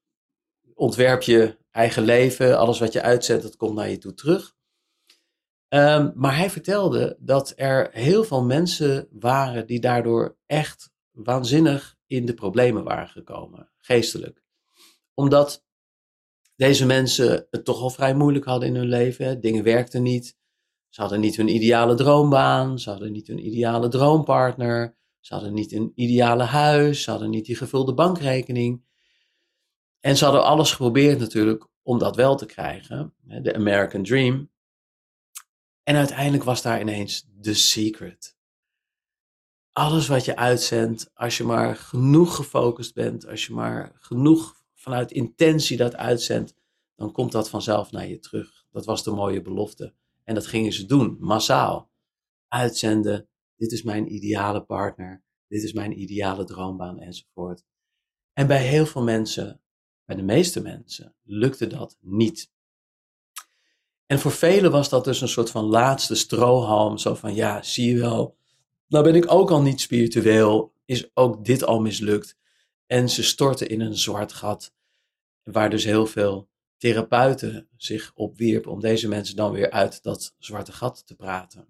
ontwerp je eigen leven, alles wat je uitzet, dat komt naar je toe terug. Um, maar hij vertelde dat er heel veel mensen waren die daardoor echt waanzinnig in de problemen waren gekomen, geestelijk. Omdat deze mensen het toch al vrij moeilijk hadden in hun leven. Dingen werkten niet. Ze hadden niet hun ideale droombaan. Ze hadden niet hun ideale droompartner. Ze hadden niet een ideale huis. Ze hadden niet die gevulde bankrekening. En ze hadden alles geprobeerd natuurlijk om dat wel te krijgen. De American Dream. En uiteindelijk was daar ineens The Secret. Alles wat je uitzendt, als je maar genoeg gefocust bent, als je maar genoeg vanuit intentie dat uitzendt, dan komt dat vanzelf naar je terug. Dat was de mooie belofte. En dat gingen ze doen, massaal. Uitzenden, dit is mijn ideale partner, dit is mijn ideale droombaan enzovoort. En bij heel veel mensen, bij de meeste mensen, lukte dat niet. En voor velen was dat dus een soort van laatste strohalm, zo van ja, zie je wel, nou ben ik ook al niet spiritueel, is ook dit al mislukt. En ze stortten in een zwart gat, waar dus heel veel therapeuten zich op wierpen om deze mensen dan weer uit dat zwarte gat te praten.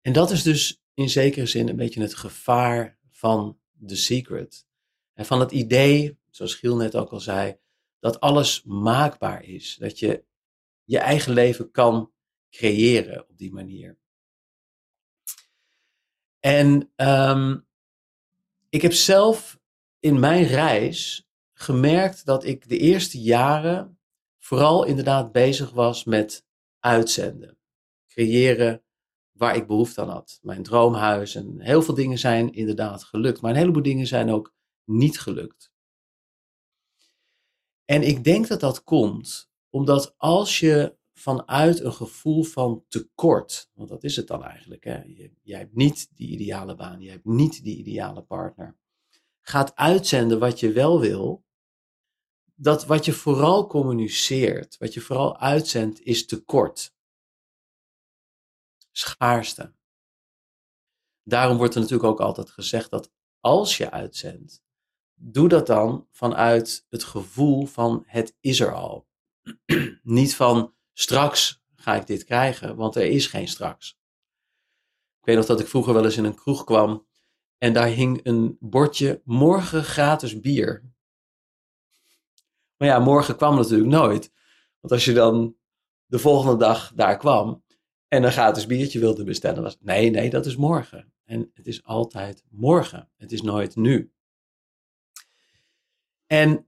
En dat is dus in zekere zin een beetje het gevaar van The Secret. En van het idee, zoals Giel net ook al zei, dat alles maakbaar is. Dat je je eigen leven kan creëren op die manier. En um, ik heb zelf in mijn reis gemerkt dat ik de eerste jaren vooral inderdaad bezig was met uitzenden. Creëren waar ik behoefte aan had. Mijn droomhuis en heel veel dingen zijn inderdaad gelukt. Maar een heleboel dingen zijn ook niet gelukt. En ik denk dat dat komt omdat als je vanuit een gevoel van tekort, want dat is het dan eigenlijk, hè? jij hebt niet die ideale baan, je hebt niet die ideale partner, gaat uitzenden wat je wel wil, dat wat je vooral communiceert, wat je vooral uitzendt, is tekort. Schaarste. Daarom wordt er natuurlijk ook altijd gezegd dat als je uitzendt, doe dat dan vanuit het gevoel van het is er al. Niet van straks ga ik dit krijgen, want er is geen straks. Ik weet nog dat ik vroeger wel eens in een kroeg kwam en daar hing een bordje morgen gratis bier. Maar ja, morgen kwam natuurlijk nooit. Want als je dan de volgende dag daar kwam en een gratis biertje wilde bestellen, was nee, nee, dat is morgen. En het is altijd morgen. Het is nooit nu. En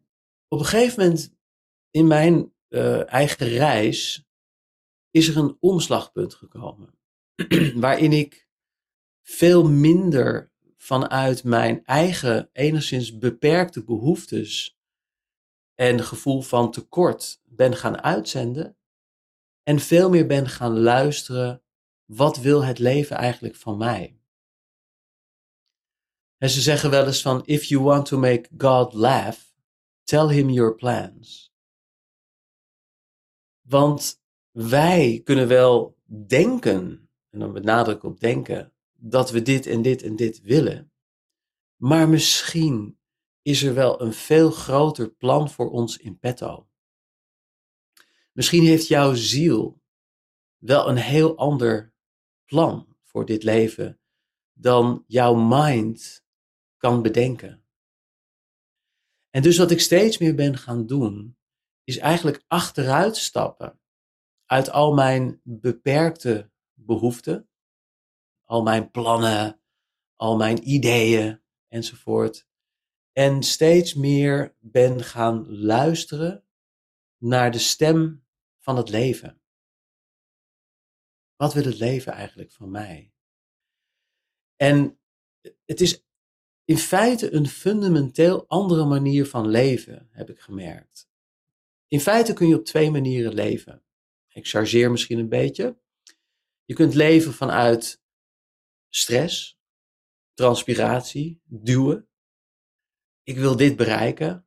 op een gegeven moment in mijn uh, eigen reis is er een omslagpunt gekomen. waarin ik veel minder vanuit mijn eigen enigszins beperkte behoeftes en gevoel van tekort ben gaan uitzenden en veel meer ben gaan luisteren, wat wil het leven eigenlijk van mij? En ze zeggen wel eens van, if you want to make God laugh, tell him your plans. Want wij kunnen wel denken, en dan met nadruk op denken, dat we dit en dit en dit willen. Maar misschien is er wel een veel groter plan voor ons in petto. Misschien heeft jouw ziel wel een heel ander plan voor dit leven dan jouw mind kan bedenken. En dus wat ik steeds meer ben gaan doen, is eigenlijk achteruit stappen uit al mijn beperkte behoeften, al mijn plannen, al mijn ideeën enzovoort. En steeds meer ben gaan luisteren naar de stem van het leven. Wat wil het leven eigenlijk van mij? En het is in feite een fundamenteel andere manier van leven, heb ik gemerkt. In feite kun je op twee manieren leven. Ik chargeer misschien een beetje. Je kunt leven vanuit stress, transpiratie, duwen. Ik wil dit bereiken.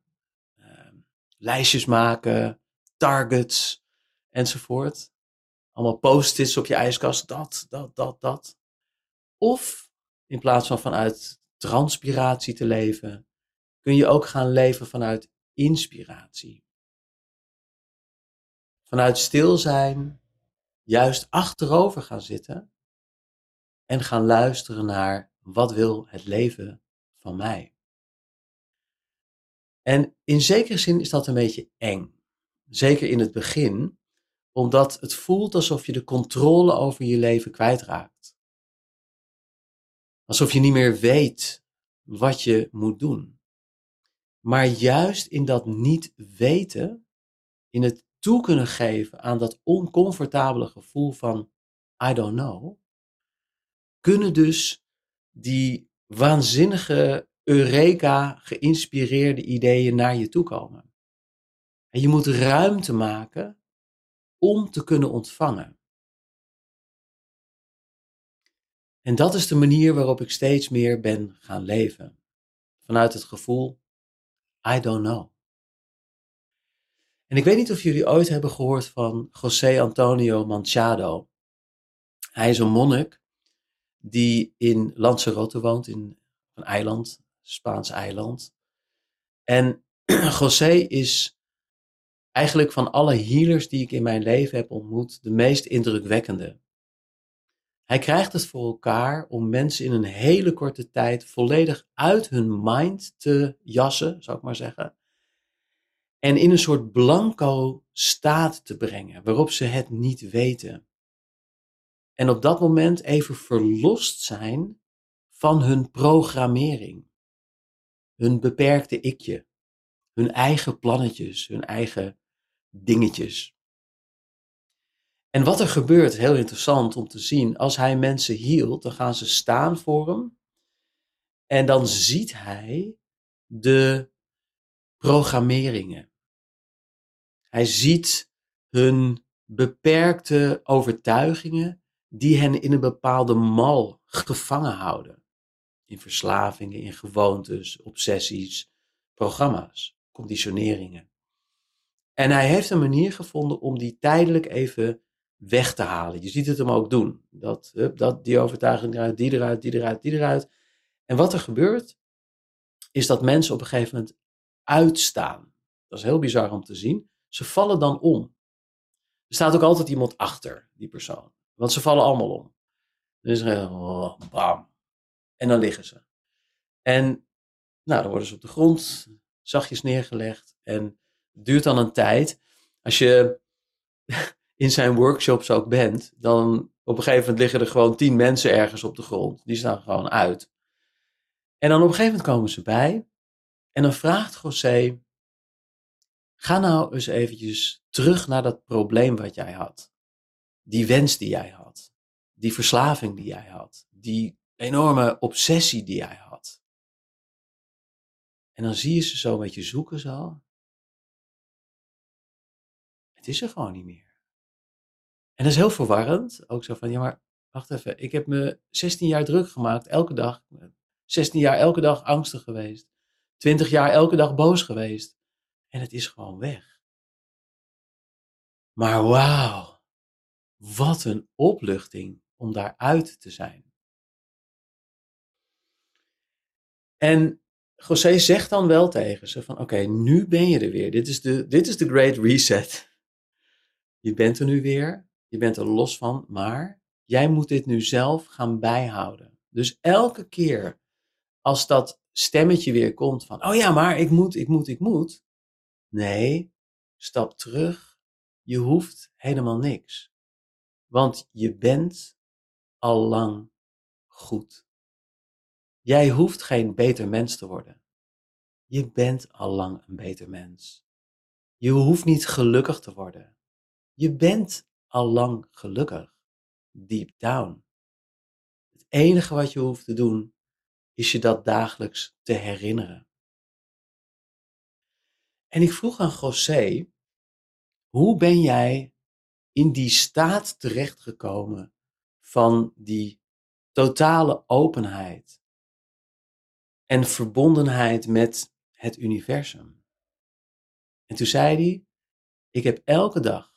Uh, lijstjes maken, targets enzovoort. Allemaal post-its op je ijskast. Dat, dat, dat, dat. Of in plaats van vanuit transpiratie te leven, kun je ook gaan leven vanuit inspiratie. Vanuit stil zijn, juist achterover gaan zitten en gaan luisteren naar wat wil het leven van mij. En in zekere zin is dat een beetje eng. Zeker in het begin, omdat het voelt alsof je de controle over je leven kwijtraakt. Alsof je niet meer weet wat je moet doen. Maar juist in dat niet weten, in het toe kunnen geven aan dat oncomfortabele gevoel van I don't know, kunnen dus die waanzinnige Eureka geïnspireerde ideeën naar je toe komen. En je moet ruimte maken om te kunnen ontvangen. En dat is de manier waarop ik steeds meer ben gaan leven. Vanuit het gevoel, I don't know. En ik weet niet of jullie ooit hebben gehoord van José Antonio Manchado. Hij is een monnik die in Lanzarote woont, in een eiland, Spaans eiland. En José is eigenlijk van alle healers die ik in mijn leven heb ontmoet, de meest indrukwekkende. Hij krijgt het voor elkaar om mensen in een hele korte tijd volledig uit hun mind te jassen, zou ik maar zeggen. En in een soort blanco staat te brengen, waarop ze het niet weten. En op dat moment even verlost zijn van hun programmering. Hun beperkte ikje. Hun eigen plannetjes, hun eigen dingetjes. En wat er gebeurt, heel interessant om te zien, als hij mensen hield, dan gaan ze staan voor hem. En dan ziet hij de programmeringen. Hij ziet hun beperkte overtuigingen die hen in een bepaalde mal gevangen houden. In verslavingen, in gewoontes, obsessies, programma's, conditioneringen. En hij heeft een manier gevonden om die tijdelijk even weg te halen. Je ziet het hem ook doen. Dat, dat, die overtuiging eruit, die eruit, die eruit, die eruit. En wat er gebeurt, is dat mensen op een gegeven moment uitstaan. Dat is heel bizar om te zien. Ze vallen dan om. Er staat ook altijd iemand achter die persoon. Want ze vallen allemaal om. Dus oh, bam. En dan liggen ze. En nou, dan worden ze op de grond zachtjes neergelegd. En het duurt dan een tijd. Als je in zijn workshops ook bent, dan op een gegeven moment liggen er gewoon tien mensen ergens op de grond. Die staan gewoon uit. En dan op een gegeven moment komen ze bij. En dan vraagt José, ga nou eens eventjes terug naar dat probleem wat jij had. Die wens die jij had. Die verslaving die jij had. Die enorme obsessie die jij had. En dan zie je ze zo met je zoeken zo. Het is er gewoon niet meer. En dat is heel verwarrend. Ook zo van, ja maar wacht even. Ik heb me 16 jaar druk gemaakt, elke dag. 16 jaar elke dag angstig geweest. 20 jaar elke dag boos geweest. En het is gewoon weg. Maar wauw, wat een opluchting om daaruit te zijn. En José zegt dan wel tegen ze van oké, nu ben je er weer. Dit is, de, dit is de great reset. Je bent er nu weer, je bent er los van, maar jij moet dit nu zelf gaan bijhouden. Dus elke keer als dat stemmetje weer komt van oh ja, maar ik moet, ik moet, ik moet. Nee, stap terug. Je hoeft helemaal niks. Want je bent al lang goed. Jij hoeft geen beter mens te worden. Je bent al lang een beter mens. Je hoeft niet gelukkig te worden. Je bent al lang gelukkig. Deep down. Het enige wat je hoeft te doen is je dat dagelijks te herinneren. En ik vroeg aan José, hoe ben jij in die staat terechtgekomen van die totale openheid en verbondenheid met het universum? En toen zei hij, ik heb elke dag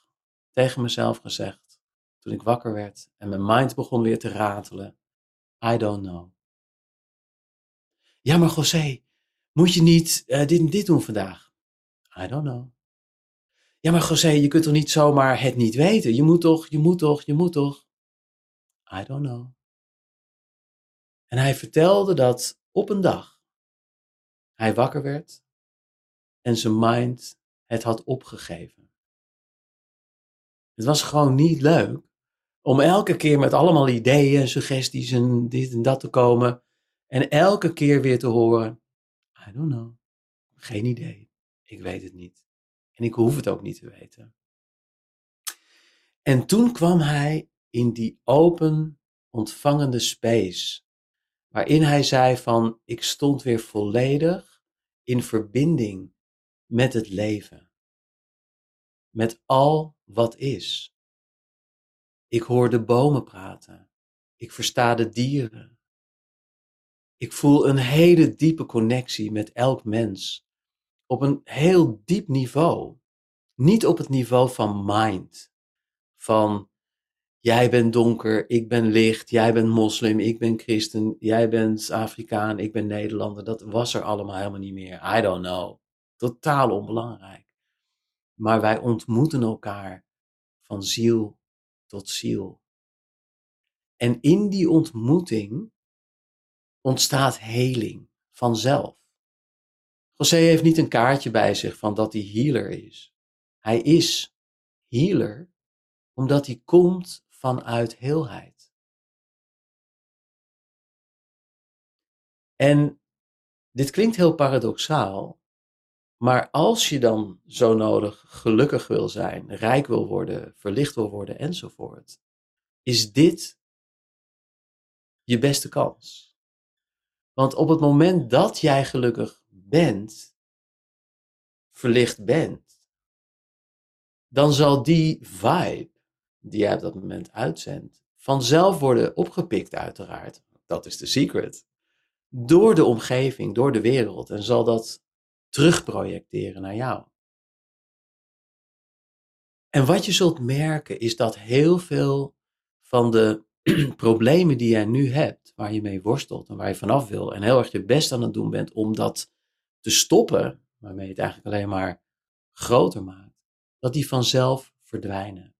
tegen mezelf gezegd, toen ik wakker werd en mijn mind begon weer te ratelen, I don't know. Ja, maar José, moet je niet uh, dit en dit doen vandaag? I don't know. Ja, maar José, je kunt toch niet zomaar het niet weten? Je moet toch, je moet toch, je moet toch? I don't know. En hij vertelde dat op een dag hij wakker werd en zijn mind het had opgegeven. Het was gewoon niet leuk om elke keer met allemaal ideeën, suggesties en dit en dat te komen en elke keer weer te horen: I don't know. Geen idee. Ik weet het niet. En ik hoef het ook niet te weten. En toen kwam hij in die open, ontvangende space, waarin hij zei van, ik stond weer volledig in verbinding met het leven. Met al wat is. Ik hoor de bomen praten. Ik versta de dieren. Ik voel een hele diepe connectie met elk mens op een heel diep niveau. Niet op het niveau van mind. Van jij bent donker, ik ben licht, jij bent moslim, ik ben christen, jij bent Afrikaan, ik ben Nederlander. Dat was er allemaal helemaal niet meer. I don't know. Totaal onbelangrijk. Maar wij ontmoeten elkaar van ziel tot ziel. En in die ontmoeting ontstaat heling vanzelf. José heeft niet een kaartje bij zich van dat hij healer is. Hij is healer omdat hij komt vanuit heelheid. En dit klinkt heel paradoxaal, maar als je dan zo nodig gelukkig wil zijn, rijk wil worden, verlicht wil worden enzovoort, is dit je beste kans. Want op het moment dat jij gelukkig bent, verlicht bent, dan zal die vibe die jij op dat moment uitzendt, vanzelf worden opgepikt uiteraard. Dat is de secret. Door de omgeving, door de wereld. En zal dat terugprojecteren naar jou. En wat je zult merken is dat heel veel van de problemen die jij nu hebt, waar je mee worstelt en waar je vanaf wil, en heel erg je best aan het doen bent om dat te stoppen, waarmee je het eigenlijk alleen maar groter maakt, dat die vanzelf verdwijnen.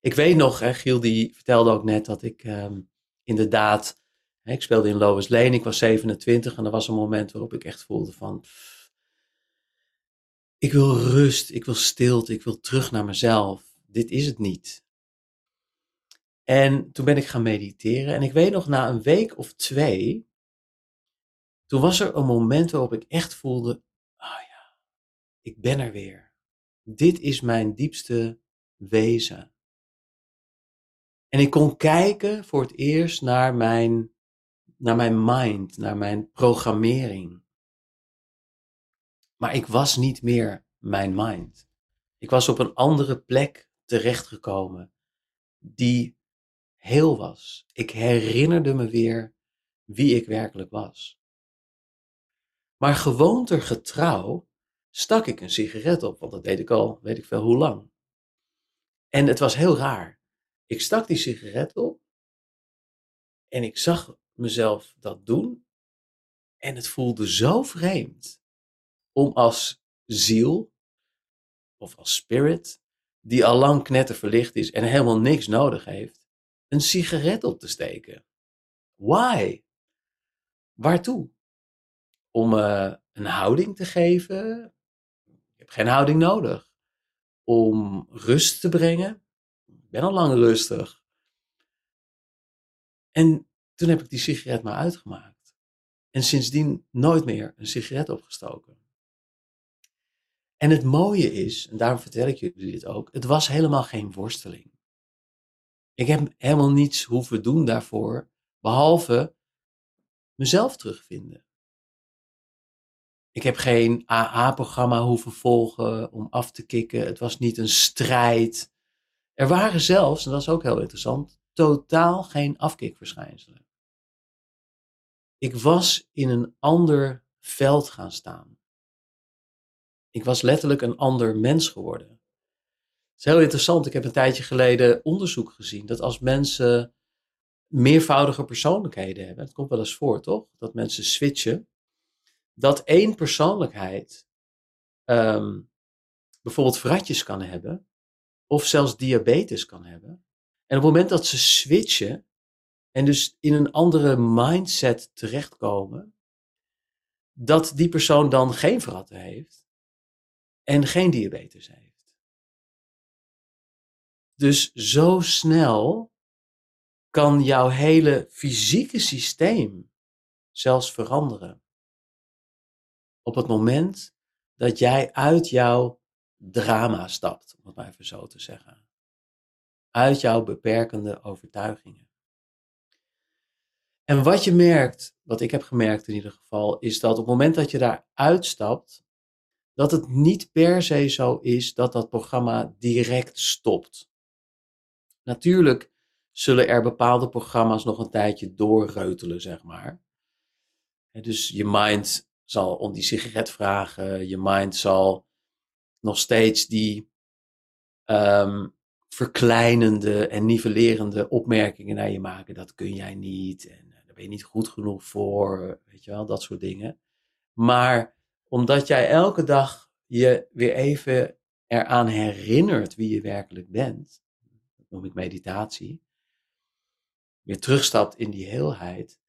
Ik weet nog, hè, Giel die vertelde ook net dat ik um, inderdaad, ik speelde in Lois Lane, ik was 27 en er was een moment waarop ik echt voelde van, ik wil rust, ik wil stilte, ik wil terug naar mezelf. Dit is het niet. En toen ben ik gaan mediteren en ik weet nog na een week of twee toen was er een moment waarop ik echt voelde, oh ja, ik ben er weer. Dit is mijn diepste wezen. En ik kon kijken voor het eerst naar mijn, naar mijn mind, naar mijn programmering. Maar ik was niet meer mijn mind. Ik was op een andere plek terechtgekomen die heel was. Ik herinnerde me weer wie ik werkelijk was. Maar gewoontergetrouw stak ik een sigaret op, want dat deed ik al weet ik veel hoe lang. En het was heel raar. Ik stak die sigaret op en ik zag mezelf dat doen. En het voelde zo vreemd om als ziel of als spirit, die al lang knetterverlicht is en helemaal niks nodig heeft, een sigaret op te steken. Why? Waartoe? om uh, een houding te geven. Ik heb geen houding nodig. Om rust te brengen. Ik ben al lang rustig. En toen heb ik die sigaret maar uitgemaakt. En sindsdien nooit meer een sigaret opgestoken. En het mooie is, en daarom vertel ik jullie dit ook, het was helemaal geen worsteling. Ik heb helemaal niets hoeven doen daarvoor, behalve mezelf terugvinden. Ik heb geen AA-programma hoeven volgen om af te kicken. Het was niet een strijd. Er waren zelfs, en dat is ook heel interessant, totaal geen afkikverschijnselen. Ik was in een ander veld gaan staan. Ik was letterlijk een ander mens geworden. Het is heel interessant. Ik heb een tijdje geleden onderzoek gezien dat als mensen meervoudige persoonlijkheden hebben, het komt wel eens voor, toch? Dat mensen switchen, dat één persoonlijkheid um, bijvoorbeeld vratjes kan hebben, of zelfs diabetes kan hebben. En op het moment dat ze switchen en dus in een andere mindset terechtkomen, dat die persoon dan geen vratten heeft en geen diabetes heeft. Dus zo snel kan jouw hele fysieke systeem zelfs veranderen. Op het moment dat jij uit jouw drama stapt, om het maar even zo te zeggen. Uit jouw beperkende overtuigingen. En wat je merkt, wat ik heb gemerkt in ieder geval, is dat op het moment dat je daar uitstapt, dat het niet per se zo is dat dat programma direct stopt. Natuurlijk zullen er bepaalde programma's nog een tijdje doorreutelen, zeg maar. dus je mind zal om die sigaret vragen, je mind zal nog steeds die ehm, verkleinende en nivellerende opmerkingen naar je maken. Dat kun jij niet ben je niet goed genoeg voor, weet je wel, dat soort dingen. Maar omdat jij elke dag je weer even eraan herinnert wie je werkelijk bent, dat noem ik meditatie, weer terugstapt in die heelheid,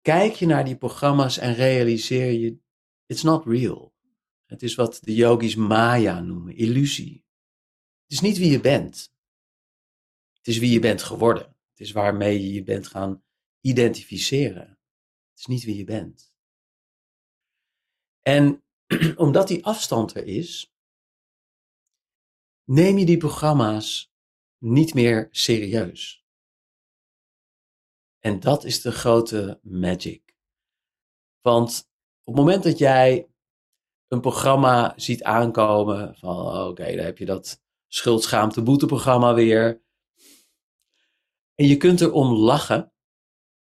kijk je naar die programma's en realiseer je, it's not real. Het is wat de yogis maya noemen, illusie. Het is niet wie je bent. Het is wie je bent geworden. Het is waarmee je je bent gaan identificeren. Het is niet wie je bent. En omdat die afstand er is, neem je die programma's niet meer serieus. En dat is de grote magic. Want op het moment dat jij een programma ziet aankomen van oké, okay, dan heb je dat schuldschaamte boeteprogramma weer. En je kunt erom lachen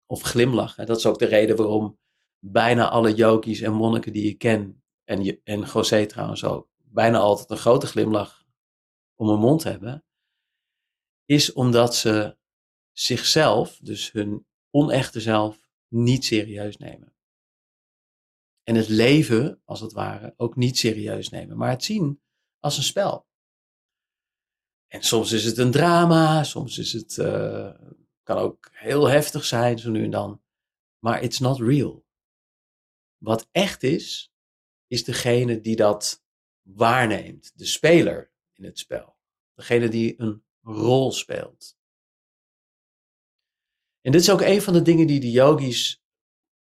of glimlachen. Dat is ook de reden waarom bijna alle yogis en monniken die je ken, en, en José trouwens ook, bijna altijd een grote glimlach om hun mond hebben, is omdat ze zichzelf, dus hun onechte zelf, niet serieus nemen. En het leven, als het ware, ook niet serieus nemen, maar het zien als een spel. En soms is het een drama, soms is het, uh, kan ook heel heftig zijn, zo nu en dan. Maar it's not real. Wat echt is, is degene die dat waarneemt, de speler in het spel. Degene die een rol speelt. En dit is ook een van de dingen die de yogis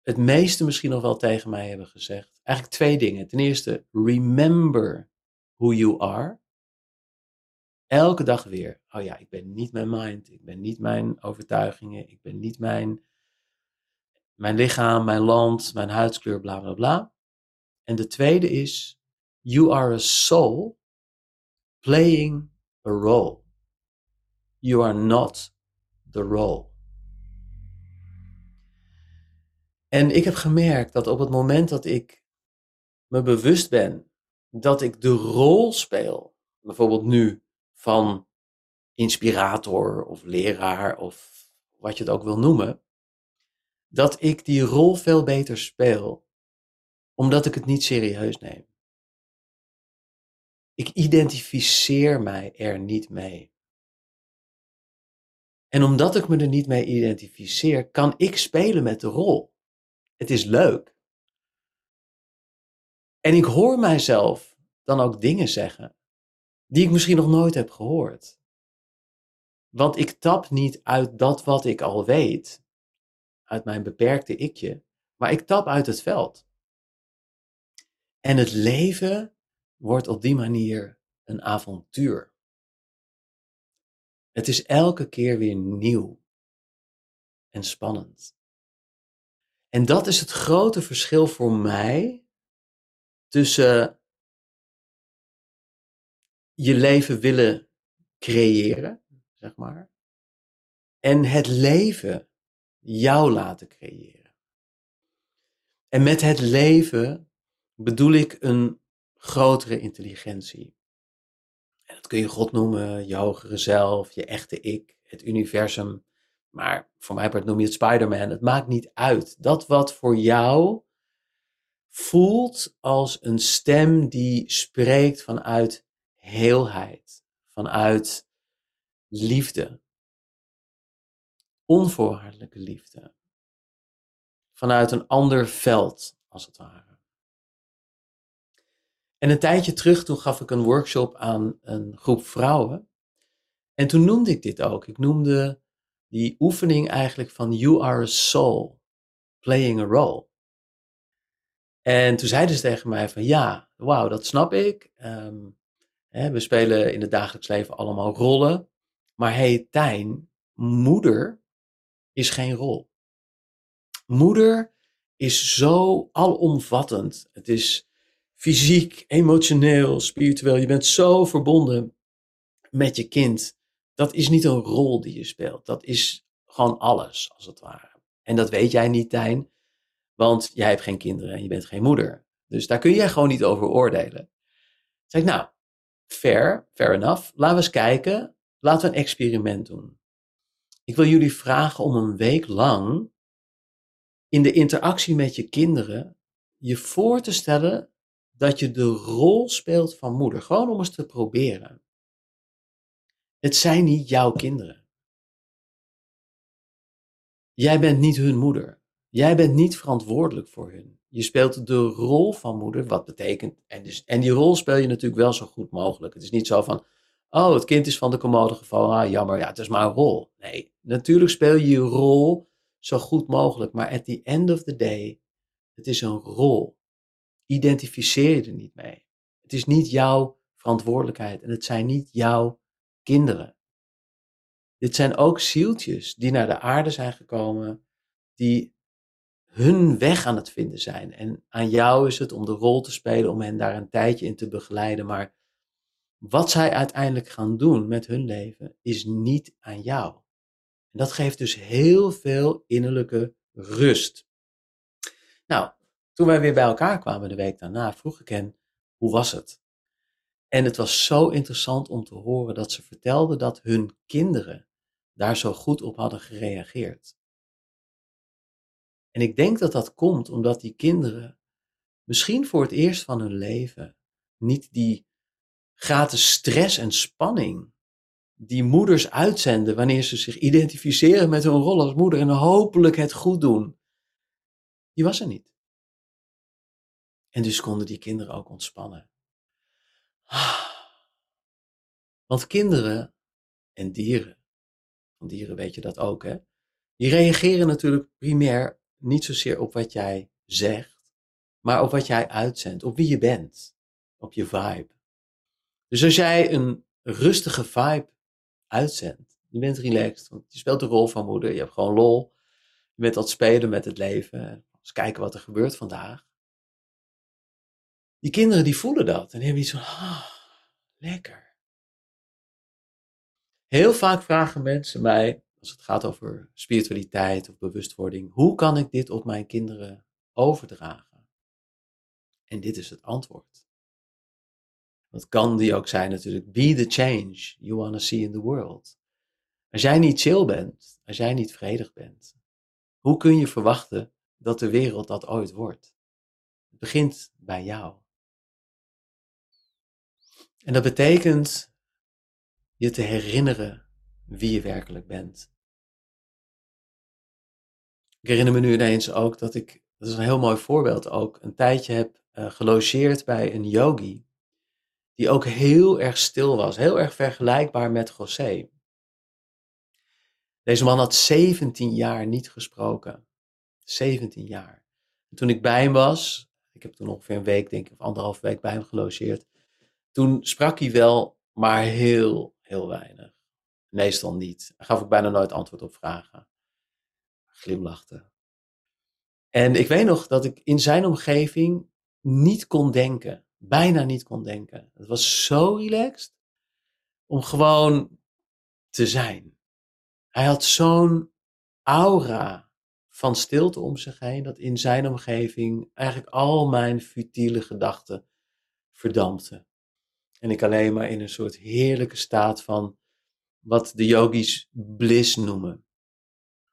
het meeste misschien nog wel tegen mij hebben gezegd. Eigenlijk twee dingen. Ten eerste, remember who you are. Elke dag weer. Oh ja, ik ben niet mijn mind. Ik ben niet mijn overtuigingen. Ik ben niet mijn, mijn lichaam, mijn land, mijn huidskleur, bla bla bla. En de tweede is, you are a soul playing a role. You are not the role. En ik heb gemerkt dat op het moment dat ik me bewust ben dat ik de rol speel, bijvoorbeeld nu van inspirator of leraar of wat je het ook wil noemen, dat ik die rol veel beter speel, omdat ik het niet serieus neem. Ik identificeer mij er niet mee. En omdat ik me er niet mee identificeer, kan ik spelen met de rol. Het is leuk. En ik hoor mijzelf dan ook dingen zeggen die ik misschien nog nooit heb gehoord. Want ik tap niet uit dat wat ik al weet. uit mijn beperkte ikje, maar ik tap uit het veld. En het leven wordt op die manier een avontuur. Het is elke keer weer nieuw en spannend. En dat is het grote verschil voor mij tussen je leven willen creëren, zeg maar, en het leven jou laten creëren. En met het leven bedoel ik een grotere intelligentie. En dat kun je God noemen, je hogere zelf, je echte ik, het universum. Maar voor mij noem je het Spider-Man. Het maakt niet uit. Dat wat voor jou voelt als een stem die spreekt vanuit heelheid, vanuit liefde, onvoorwaardelijke liefde, vanuit een ander veld, als het ware. En een tijdje terug, toen gaf ik een workshop aan een groep vrouwen. En toen noemde ik dit ook. Ik noemde die oefening eigenlijk van You are a soul playing a role. En toen zeiden ze tegen mij van ja, wauw, dat snap ik. Ehm, we spelen in het dagelijks leven allemaal rollen. Maar hey, Tijn, moeder is geen rol. Moeder is zo alomvattend. Het is fysiek, emotioneel, spiritueel. Je bent zo verbonden met je kind. Dat is niet een rol die je speelt. Dat is gewoon alles, als het ware. En dat weet jij niet, Tijn, want jij hebt geen kinderen en je bent geen moeder. Dus daar kun jij gewoon niet over oordelen. Zeg ik, nou, fair, fair enough. Laten we eens kijken. Laten we een experiment doen. Ik wil jullie vragen om een week lang in de interactie met je kinderen je voor te stellen dat je de rol speelt van moeder. Gewoon om eens te proberen. Het zijn niet jouw kinderen. Jij bent niet hun moeder. Jij bent niet verantwoordelijk voor hun. Je speelt de rol van moeder, wat betekent. En, dus, en die rol speel je natuurlijk wel zo goed mogelijk. Het is niet zo van. Oh, het kind is van de commode gevallen. Ah, jammer, ja, het is maar een rol. Nee, natuurlijk speel je je rol zo goed mogelijk. Maar at the end of the day, het is een rol identificeer je er niet mee. Het is niet jouw verantwoordelijkheid en het zijn niet jouw kinderen. Dit zijn ook zieltjes die naar de aarde zijn gekomen, die hun weg aan het vinden zijn. En aan jou is het om de rol te spelen, om hen daar een tijdje in te begeleiden. Maar wat zij uiteindelijk gaan doen met hun leven, is niet aan jou. En dat geeft dus heel veel innerlijke rust. Nou, toen wij weer bij elkaar kwamen de week daarna, vroeg ik hen, hoe was het? En het was zo interessant om te horen dat ze vertelden dat hun kinderen daar zo goed op hadden gereageerd. En ik denk dat dat komt omdat die kinderen misschien voor het eerst van hun leven niet die gratis stress en spanning die moeders uitzenden wanneer ze zich identificeren met hun rol als moeder en hopelijk het goed doen, die was er niet. En dus konden die kinderen ook ontspannen. Want kinderen en dieren, van dieren weet je dat ook, hè? Die reageren natuurlijk primair niet zozeer op wat jij zegt, maar op wat jij uitzendt, op wie je bent, op je vibe. Dus als jij een rustige vibe uitzendt, je bent relaxed, want je speelt de rol van moeder, je hebt gewoon lol, je bent aan spelen met het leven, eens kijken wat er gebeurt vandaag die kinderen die voelen dat en hebben iets van, ah, lekker. Heel vaak vragen mensen mij, als het gaat over spiritualiteit of bewustwording, hoe kan ik dit op mijn kinderen overdragen? En dit is het antwoord. Wat kan die ook zijn natuurlijk, be the change you want to see in the world. Als jij niet chill bent, als jij niet vredig bent, hoe kun je verwachten dat de wereld dat ooit wordt? Het begint bij jou. En dat betekent je te herinneren wie je werkelijk bent. Ik herinner me nu ineens ook dat ik, dat is een heel mooi voorbeeld ook, een tijdje heb uh, gelogeerd bij een yogi. Die ook heel erg stil was, heel erg vergelijkbaar met José. Deze man had 17 jaar niet gesproken. 17 jaar. En toen ik bij hem was, ik heb toen ongeveer een week, denk ik, of anderhalf week bij hem gelogeerd. Toen sprak hij wel, maar heel, heel weinig. Meestal niet. Hij gaf ook bijna nooit antwoord op vragen. Glimlachte. En ik weet nog dat ik in zijn omgeving niet kon denken. Bijna niet kon denken. Het was zo relaxed om gewoon te zijn. Hij had zo'n aura van stilte om zich heen, dat in zijn omgeving eigenlijk al mijn futiele gedachten verdampten. En ik alleen maar in een soort heerlijke staat van wat de yogis bliss noemen.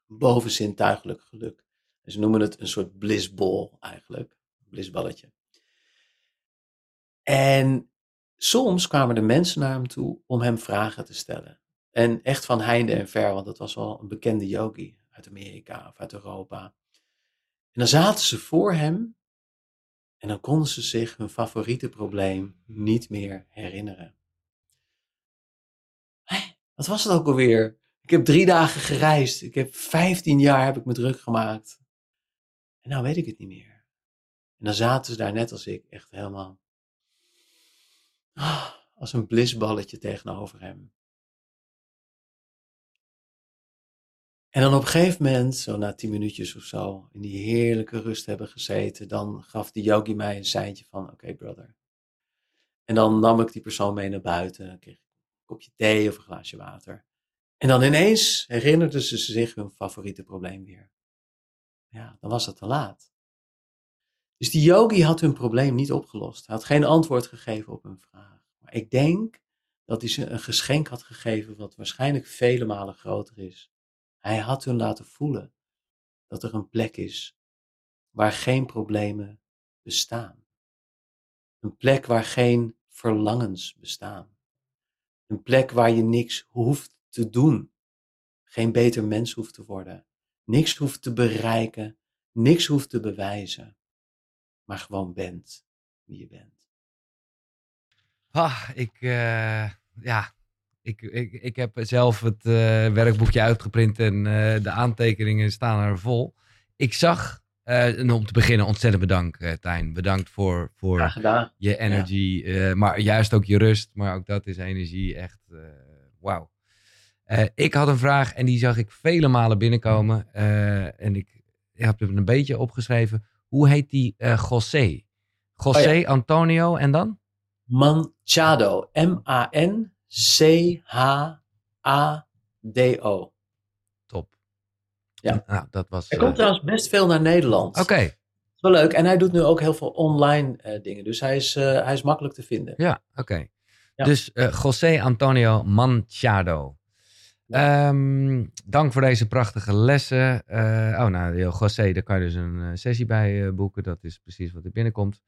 Bovenzintuigelijk geluk. Ze noemen het een soort blissball eigenlijk. Blissballetje. En soms kwamen de mensen naar hem toe om hem vragen te stellen. En echt van heinde en ver, want dat was wel een bekende yogi uit Amerika of uit Europa. En dan zaten ze voor hem en dan konden ze zich hun favoriete probleem niet meer herinneren. Wat was het ook alweer? Ik heb drie dagen gereisd. Ik heb vijftien jaar heb ik me druk gemaakt. En nou weet ik het niet meer. En dan zaten ze daar net als ik, echt helemaal ah, als een blisballetje tegenover hem. En dan op een gegeven moment, zo na tien minuutjes of zo, in die heerlijke rust hebben gezeten, dan gaf die yogi mij een seintje van, oké brother. En dan nam ik die persoon mee naar buiten, kreeg kopje thee of een glaasje water. En dan ineens herinnerden ze zich hun favoriete probleem weer. Ja, dan was het te laat. Dus die yogi had hun probleem niet opgelost. Hij had geen antwoord gegeven op hun vraag. Maar ik denk dat hij ze een geschenk had gegeven wat waarschijnlijk vele malen groter is hij had hun laten voelen dat er een plek is waar geen problemen bestaan. Een plek waar geen verlangens bestaan. Een plek waar je niks hoeft te doen. Geen beter mens hoeft te worden. Niks hoeft te bereiken. Niks hoeft te bewijzen. Maar gewoon bent wie je bent. Ah, ik, uh, ja, ik, ik, ik heb zelf het uh, werkboekje uitgeprint en uh, de aantekeningen staan er vol. Ik zag, uh, en om te beginnen, ontzettend bedankt, Tijn. Bedankt voor, voor je energy, ja. maar juist ook je rust. Maar ook dat is energie, echt wauw. ik had een vraag en die zag ik vele malen binnenkomen. en ik heb het een beetje opgeschreven. Hoe heet die José? José oh, ja. Antonio en dan? Manchado. M-A-N C-H-A-D-O. Top. Ja. Nou, dat was, hij komt uh... trouwens best veel naar Nederland. Oké. Okay. Wel leuk. En hij doet nu ook heel veel online uh, dingen. Dus hij is, uh, hij is makkelijk te vinden. Ja, oké. Okay. Ja. Dus José Antonio Manchado. Ja. Um, dank voor deze prachtige lessen. oh, nou, José, daar kan je dus een sessie bij boeken. Dat is precies wat er binnenkomt.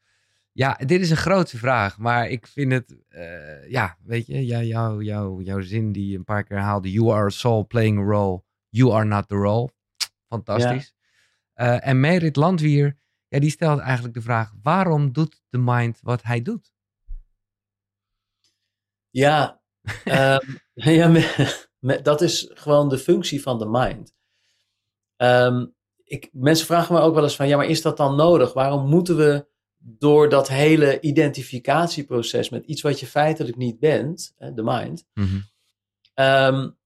Ja, dit is een grote vraag, maar ik vind het, uh, ja, weet je, jou, jou, jou, jouw zin die je een paar keer haalde, you are a soul playing a role, you are not the role. Fantastisch. Ja. Uh, en Merit Landwier, ja, die stelt eigenlijk de vraag, waarom doet de mind wat hij doet? Ja, um, ja dat is gewoon de functie van de mind. Um, ik, mensen vragen me ook wel eens van, ja, maar is dat dan nodig? Waarom moeten we door dat hele identificatieproces met iets wat je feitelijk niet bent, de mind, mm-hmm. um,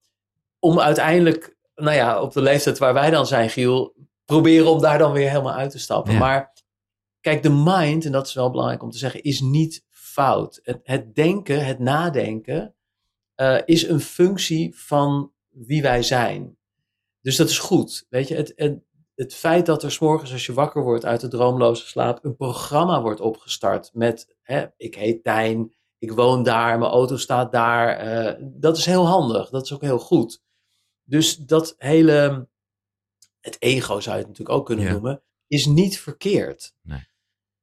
om uiteindelijk, nou ja, op de leeftijd waar wij dan zijn, Giel, proberen om daar dan weer helemaal uit te stappen. Ja. Maar kijk, de mind, en dat is wel belangrijk om te zeggen, is niet fout. Het, het denken, het nadenken, uh, is een functie van wie wij zijn. Dus dat is goed. Weet je, het, het, het feit dat er s morgens als je wakker wordt uit de droomloze slaap een programma wordt opgestart met hè, ik heet Tijn, ik woon daar, mijn auto staat daar, uh, dat is heel handig, dat is ook heel goed. Dus dat hele, het ego zou je het natuurlijk ook kunnen Ja. noemen, is niet verkeerd. Nee.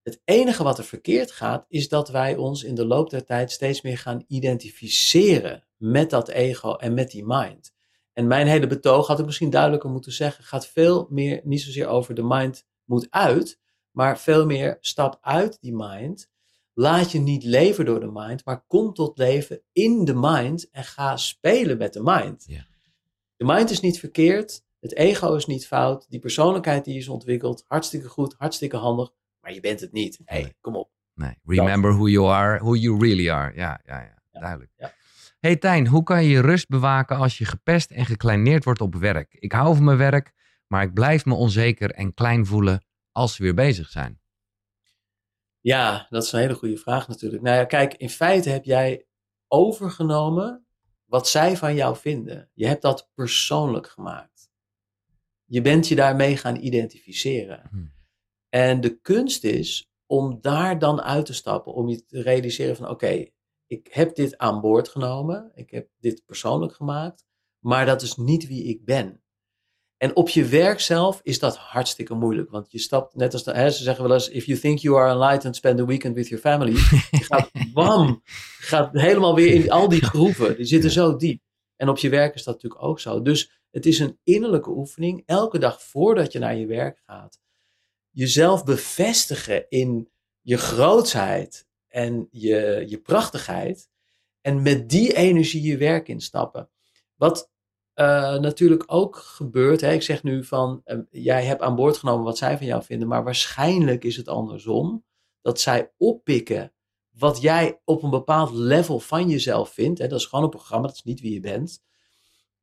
Het enige wat er verkeerd gaat, is dat wij ons in de loop der tijd steeds meer gaan identificeren met dat ego en met die mind. En mijn hele betoog, had ik misschien duidelijker moeten zeggen, gaat veel meer, niet zozeer over de mind moet uit, maar veel meer stap uit die mind. Laat je niet leven door de mind, maar kom tot leven in de mind en ga spelen met de mind. Ja. De mind is niet verkeerd, Het ego is niet fout. Die persoonlijkheid die is ontwikkeld, hartstikke goed, hartstikke handig. Maar je bent het niet. Nee. Kom op. Nee. Remember who you are, who you really are. Ja, ja, ja. duidelijk. Hey Tijn, hoe kan je je rust bewaken als je gepest en gekleineerd wordt op werk? Ik hou van mijn werk, maar ik blijf me onzeker en klein voelen als we weer bezig zijn. Ja, dat is een hele goede vraag natuurlijk. Nou ja, kijk, in feite heb jij overgenomen wat zij van jou vinden. Je hebt dat persoonlijk gemaakt. Je bent je daarmee gaan identificeren. En de kunst is om daar dan uit te stappen, om je te realiseren van oké, ik heb dit aan boord genomen, ik heb dit persoonlijk gemaakt, maar dat is niet wie ik ben. En op je werk zelf is dat hartstikke moeilijk. Want je stapt, net als de, hè, ze zeggen wel eens: If you think you are enlightened, spend the weekend with your family. Je gaat bam, gaat helemaal weer in al die groeven. Die zitten zo diep. En op je werk is dat natuurlijk ook zo. Dus het is een innerlijke oefening. Elke dag voordat je naar je werk gaat, jezelf bevestigen in je grootsheid en je, je prachtigheid. En met die energie je werk instappen. Wat uh, natuurlijk ook gebeurt. Hè, ik zeg nu van, uh, jij hebt aan boord genomen wat zij van jou vinden, maar waarschijnlijk is het andersom. Dat zij oppikken wat jij op een bepaald level van jezelf vindt. Hè, dat is gewoon een programma, dat is niet wie je bent.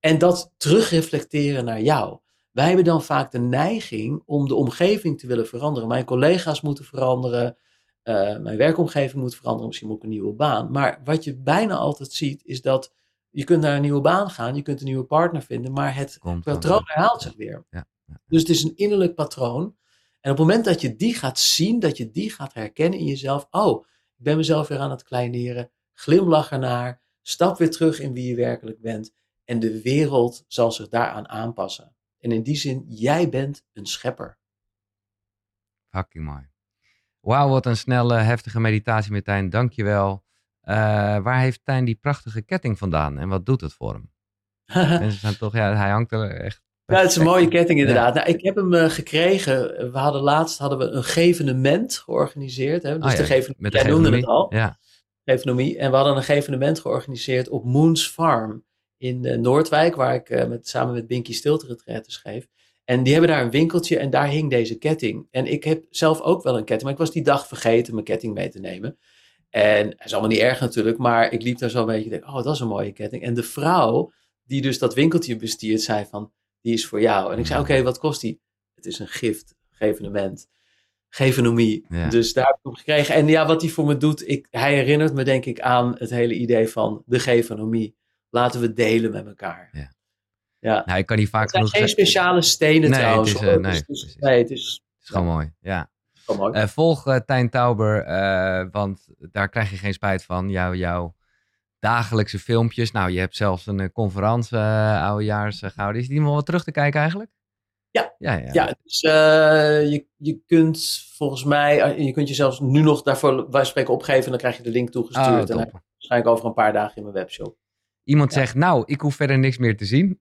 En dat terugreflecteren naar jou. Wij hebben dan vaak de neiging om de omgeving te willen veranderen. Mijn collega's moeten veranderen. Uh, mijn werkomgeving moet veranderen. Misschien moet ik een nieuwe baan. Maar wat je bijna altijd ziet, is dat je kunt naar een nieuwe baan gaan, je kunt een nieuwe partner vinden, maar het patroon herhaalt zich weer. Ja, Dus het is een innerlijk patroon. En op het moment dat je die gaat zien, dat je die gaat herkennen in jezelf, oh, ik ben mezelf weer aan het kleineren, glimlach ernaar, stap weer terug in wie je werkelijk bent en de wereld zal zich daaraan aanpassen. En in die zin, jij bent een schepper. Fucking mooi. Wauw, wat een snelle, heftige meditatie, Martijn. Dank je wel. Uh, waar heeft Tijn die prachtige ketting vandaan en wat doet het voor hem? Mensen zijn toch, ja, hij hangt er echt. Ja, het is een mooie ketting inderdaad. Ja. Nou, ik heb hem uh, gekregen. We hadden laatst hadden we een evenement georganiseerd. Hè? Dus oh, ja. de geven, Met jij de noemde het al. Ja. Evenemie. En we hadden een evenement georganiseerd op Moons Farm in uh, Noordwijk, waar ik uh, met, samen met Binky Stilte schreef. En die hebben daar een winkeltje en daar hing deze ketting. En ik heb zelf ook wel een ketting, maar ik was die dag vergeten mijn ketting mee te nemen. En het is allemaal niet erg natuurlijk, maar ik liep daar zo een beetje denk, oh, dat is een mooie ketting. En de vrouw die dus dat winkeltje bestiert, zei van, die is voor jou. En ik zei, oké, okay, wat kost die? Het is een gift, evenement, gevenomie. Ja. Dus daar heb ik hem gekregen. En ja, wat hij voor me doet, ik, hij herinnert me denk ik aan het hele idee van de gevenomie. Laten we delen met elkaar. Ja. Ja. Nou, ik kan niet vaak Het zijn geen speciale stenen Nee, trouwens. het is, eh, nee, dus- nee, het is... Het is gewoon mooi, ja. Eh, volg eh, Tijn Tauber, eh, want daar krijg je geen spijt van. Jouw, jouw dagelijkse filmpjes. Nou, je hebt zelfs een conferentie oudejaars gehouden. Is die nog wat terug te kijken eigenlijk? Ja, ja, ja. ja dus je, je kunt volgens mij, je kunt je zelfs nu nog daarvoor wij spreken opgeven en dan krijg je de link toegestuurd. Oh, en waarschijnlijk over een paar dagen in mijn webshop. Iemand zegt, nou, ik hoef verder niks meer te zien.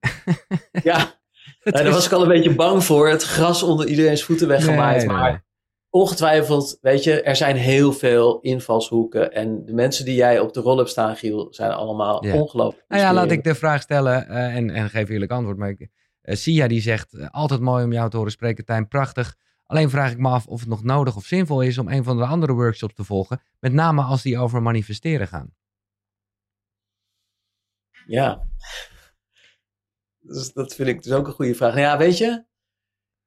Ja, daar was ik al een beetje bang voor. Het gras onder iedereen's voeten weggemaaid. Nee, nee, maar. Ongetwijfeld, weet je, er zijn heel veel invalshoeken. En de mensen die jij op de rol hebt staan, Giel, zijn allemaal Ja. ongelooflijk. Nou ja, laat ik de vraag stellen eh, en, en geef eerlijk antwoord. Maar ik, eh, Sia die zegt, eh, altijd mooi om jou te horen spreken, Tijn, prachtig. Alleen vraag ik me af of het nog nodig of zinvol is om een van de andere workshops te volgen. Met name als die over manifesteren gaan. Ja. Dus dat vind ik dus ook een goede vraag. Nou ja, weet je,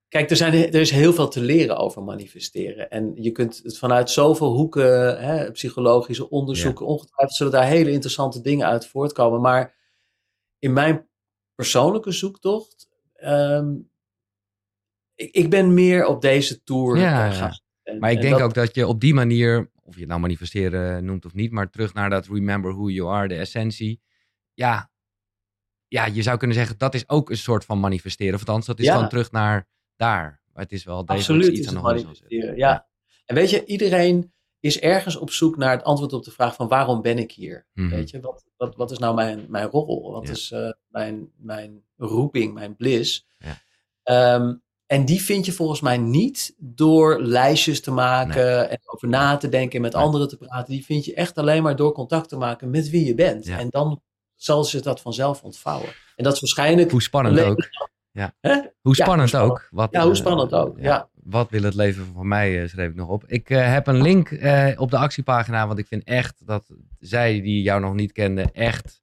kijk, er, zijn, er is heel veel te leren over manifesteren. En je kunt het vanuit zoveel hoeken, hè, psychologische onderzoeken, ongetwijfeld zullen daar hele interessante dingen uit voortkomen. Maar in mijn persoonlijke zoektocht, ehm, ik, ik ben meer op deze tour Ja, gaan ja. zitten. En- Maar ik en denk dat- ook dat je op die manier, of je het nou manifesteren noemt of niet, maar terug naar dat remember who you are, de essentie. Ja, ja je zou kunnen zeggen dat is ook een soort van manifesteren. Of althans, dat is gewoon terug naar daar. Maar het is wel degelijk Absoluut iets is aan de horizon. manifesteren, ja. En weet je, iedereen is ergens op zoek naar het antwoord op de vraag van waarom ben ik hier? Mhm. Weet je, wat, wat, wat is nou mijn, mijn rol? Wat Ja. is eh, mijn, mijn roeping, mijn bliss? Ja. Ehm, en die vind je volgens mij niet door lijstjes te maken en over na te denken en met anderen te praten. Die vind je echt alleen maar door contact te maken met wie je bent. Ja. En dan zal zich dat vanzelf ontvouwen. En dat is waarschijnlijk... Hoe spannend ook. Ja. Hè? Hoe Ja, spannend ook. Wat, ja, hoe eh, spannend ook. Ja. Wat wil het leven van mij, eh, schreef ik nog op. Ik eh, heb een link op de actiepagina, want ik vind echt dat zij die jou nog niet kenden, echt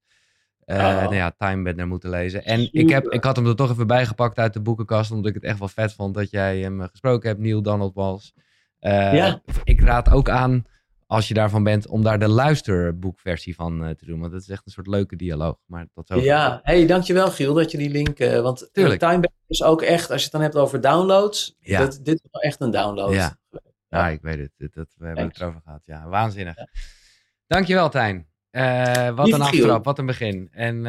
eh Oh. nou ja, Time Bender moeten lezen. En ik, heb, ik had hem er toch even bijgepakt uit de boekenkast, omdat ik het echt wel vet vond dat jij hem gesproken hebt, Neil Donald Walsh. Ja. Ik raad ook aan, als je daarvan bent, om daar de luisterboekversie van eh, te doen, want het is echt een soort leuke dialoog. Maar tot zo. Ja, hey, dankjewel Giel dat je die link... eh, want eh, Tuurlijk. Timebase is ook echt, als je het dan hebt over downloads, Ja. dat, dit is wel echt een download. Ja. Ja, ik weet het. Dat, dat- we hebben het erover gehad. Ja, waanzinnig. Dankjewel, Tijn. Wat Lieve een Giel. aftrap, wat een begin. En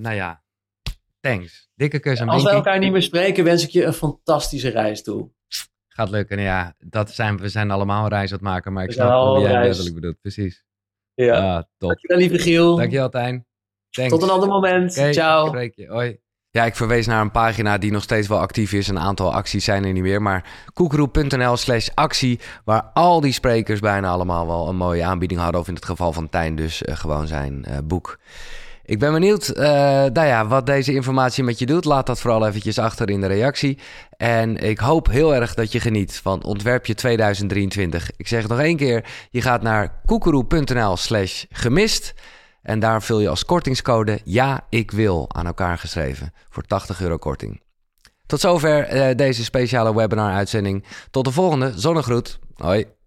nou ja, thanks. Dikke kus en Als we elkaar niet meer spreken, wens ik je een fantastische reis toe. Gaat lukken. Ja, dat zijn, we zijn allemaal een reis aan het maken, maar ik snap hoe jij letterlijk bedoelt. Precies. Ja. Ah, top. Dankjewel, lieve Giel. Dankjewel, Tijn. Thanks. Tot een ander moment. Ciao. spreek je. Hoi. Ja, ik verwees naar een pagina die nog steeds wel actief is. Een aantal acties zijn er niet meer. Maar koekeroe.nl slash actie. Waar al die sprekers bijna allemaal wel een mooie aanbieding hadden. Of in het geval van Tijn dus eh, gewoon zijn eh, boek. Ik ben benieuwd eh, nou ja, wat deze informatie met je doet. Laat dat vooral eventjes achter in de reactie. En ik hoop heel erg dat je geniet van Ontwerpje 2023. Ik zeg het nog één keer. Je gaat naar koekeroe.nl slash gemist. En daar vul je als kortingscode ja, ik wil aan elkaar geschreven. Voor 80 euro korting. Tot zover eh, deze speciale webinar uitzending. Tot de volgende. Zonnegroet. Hoi.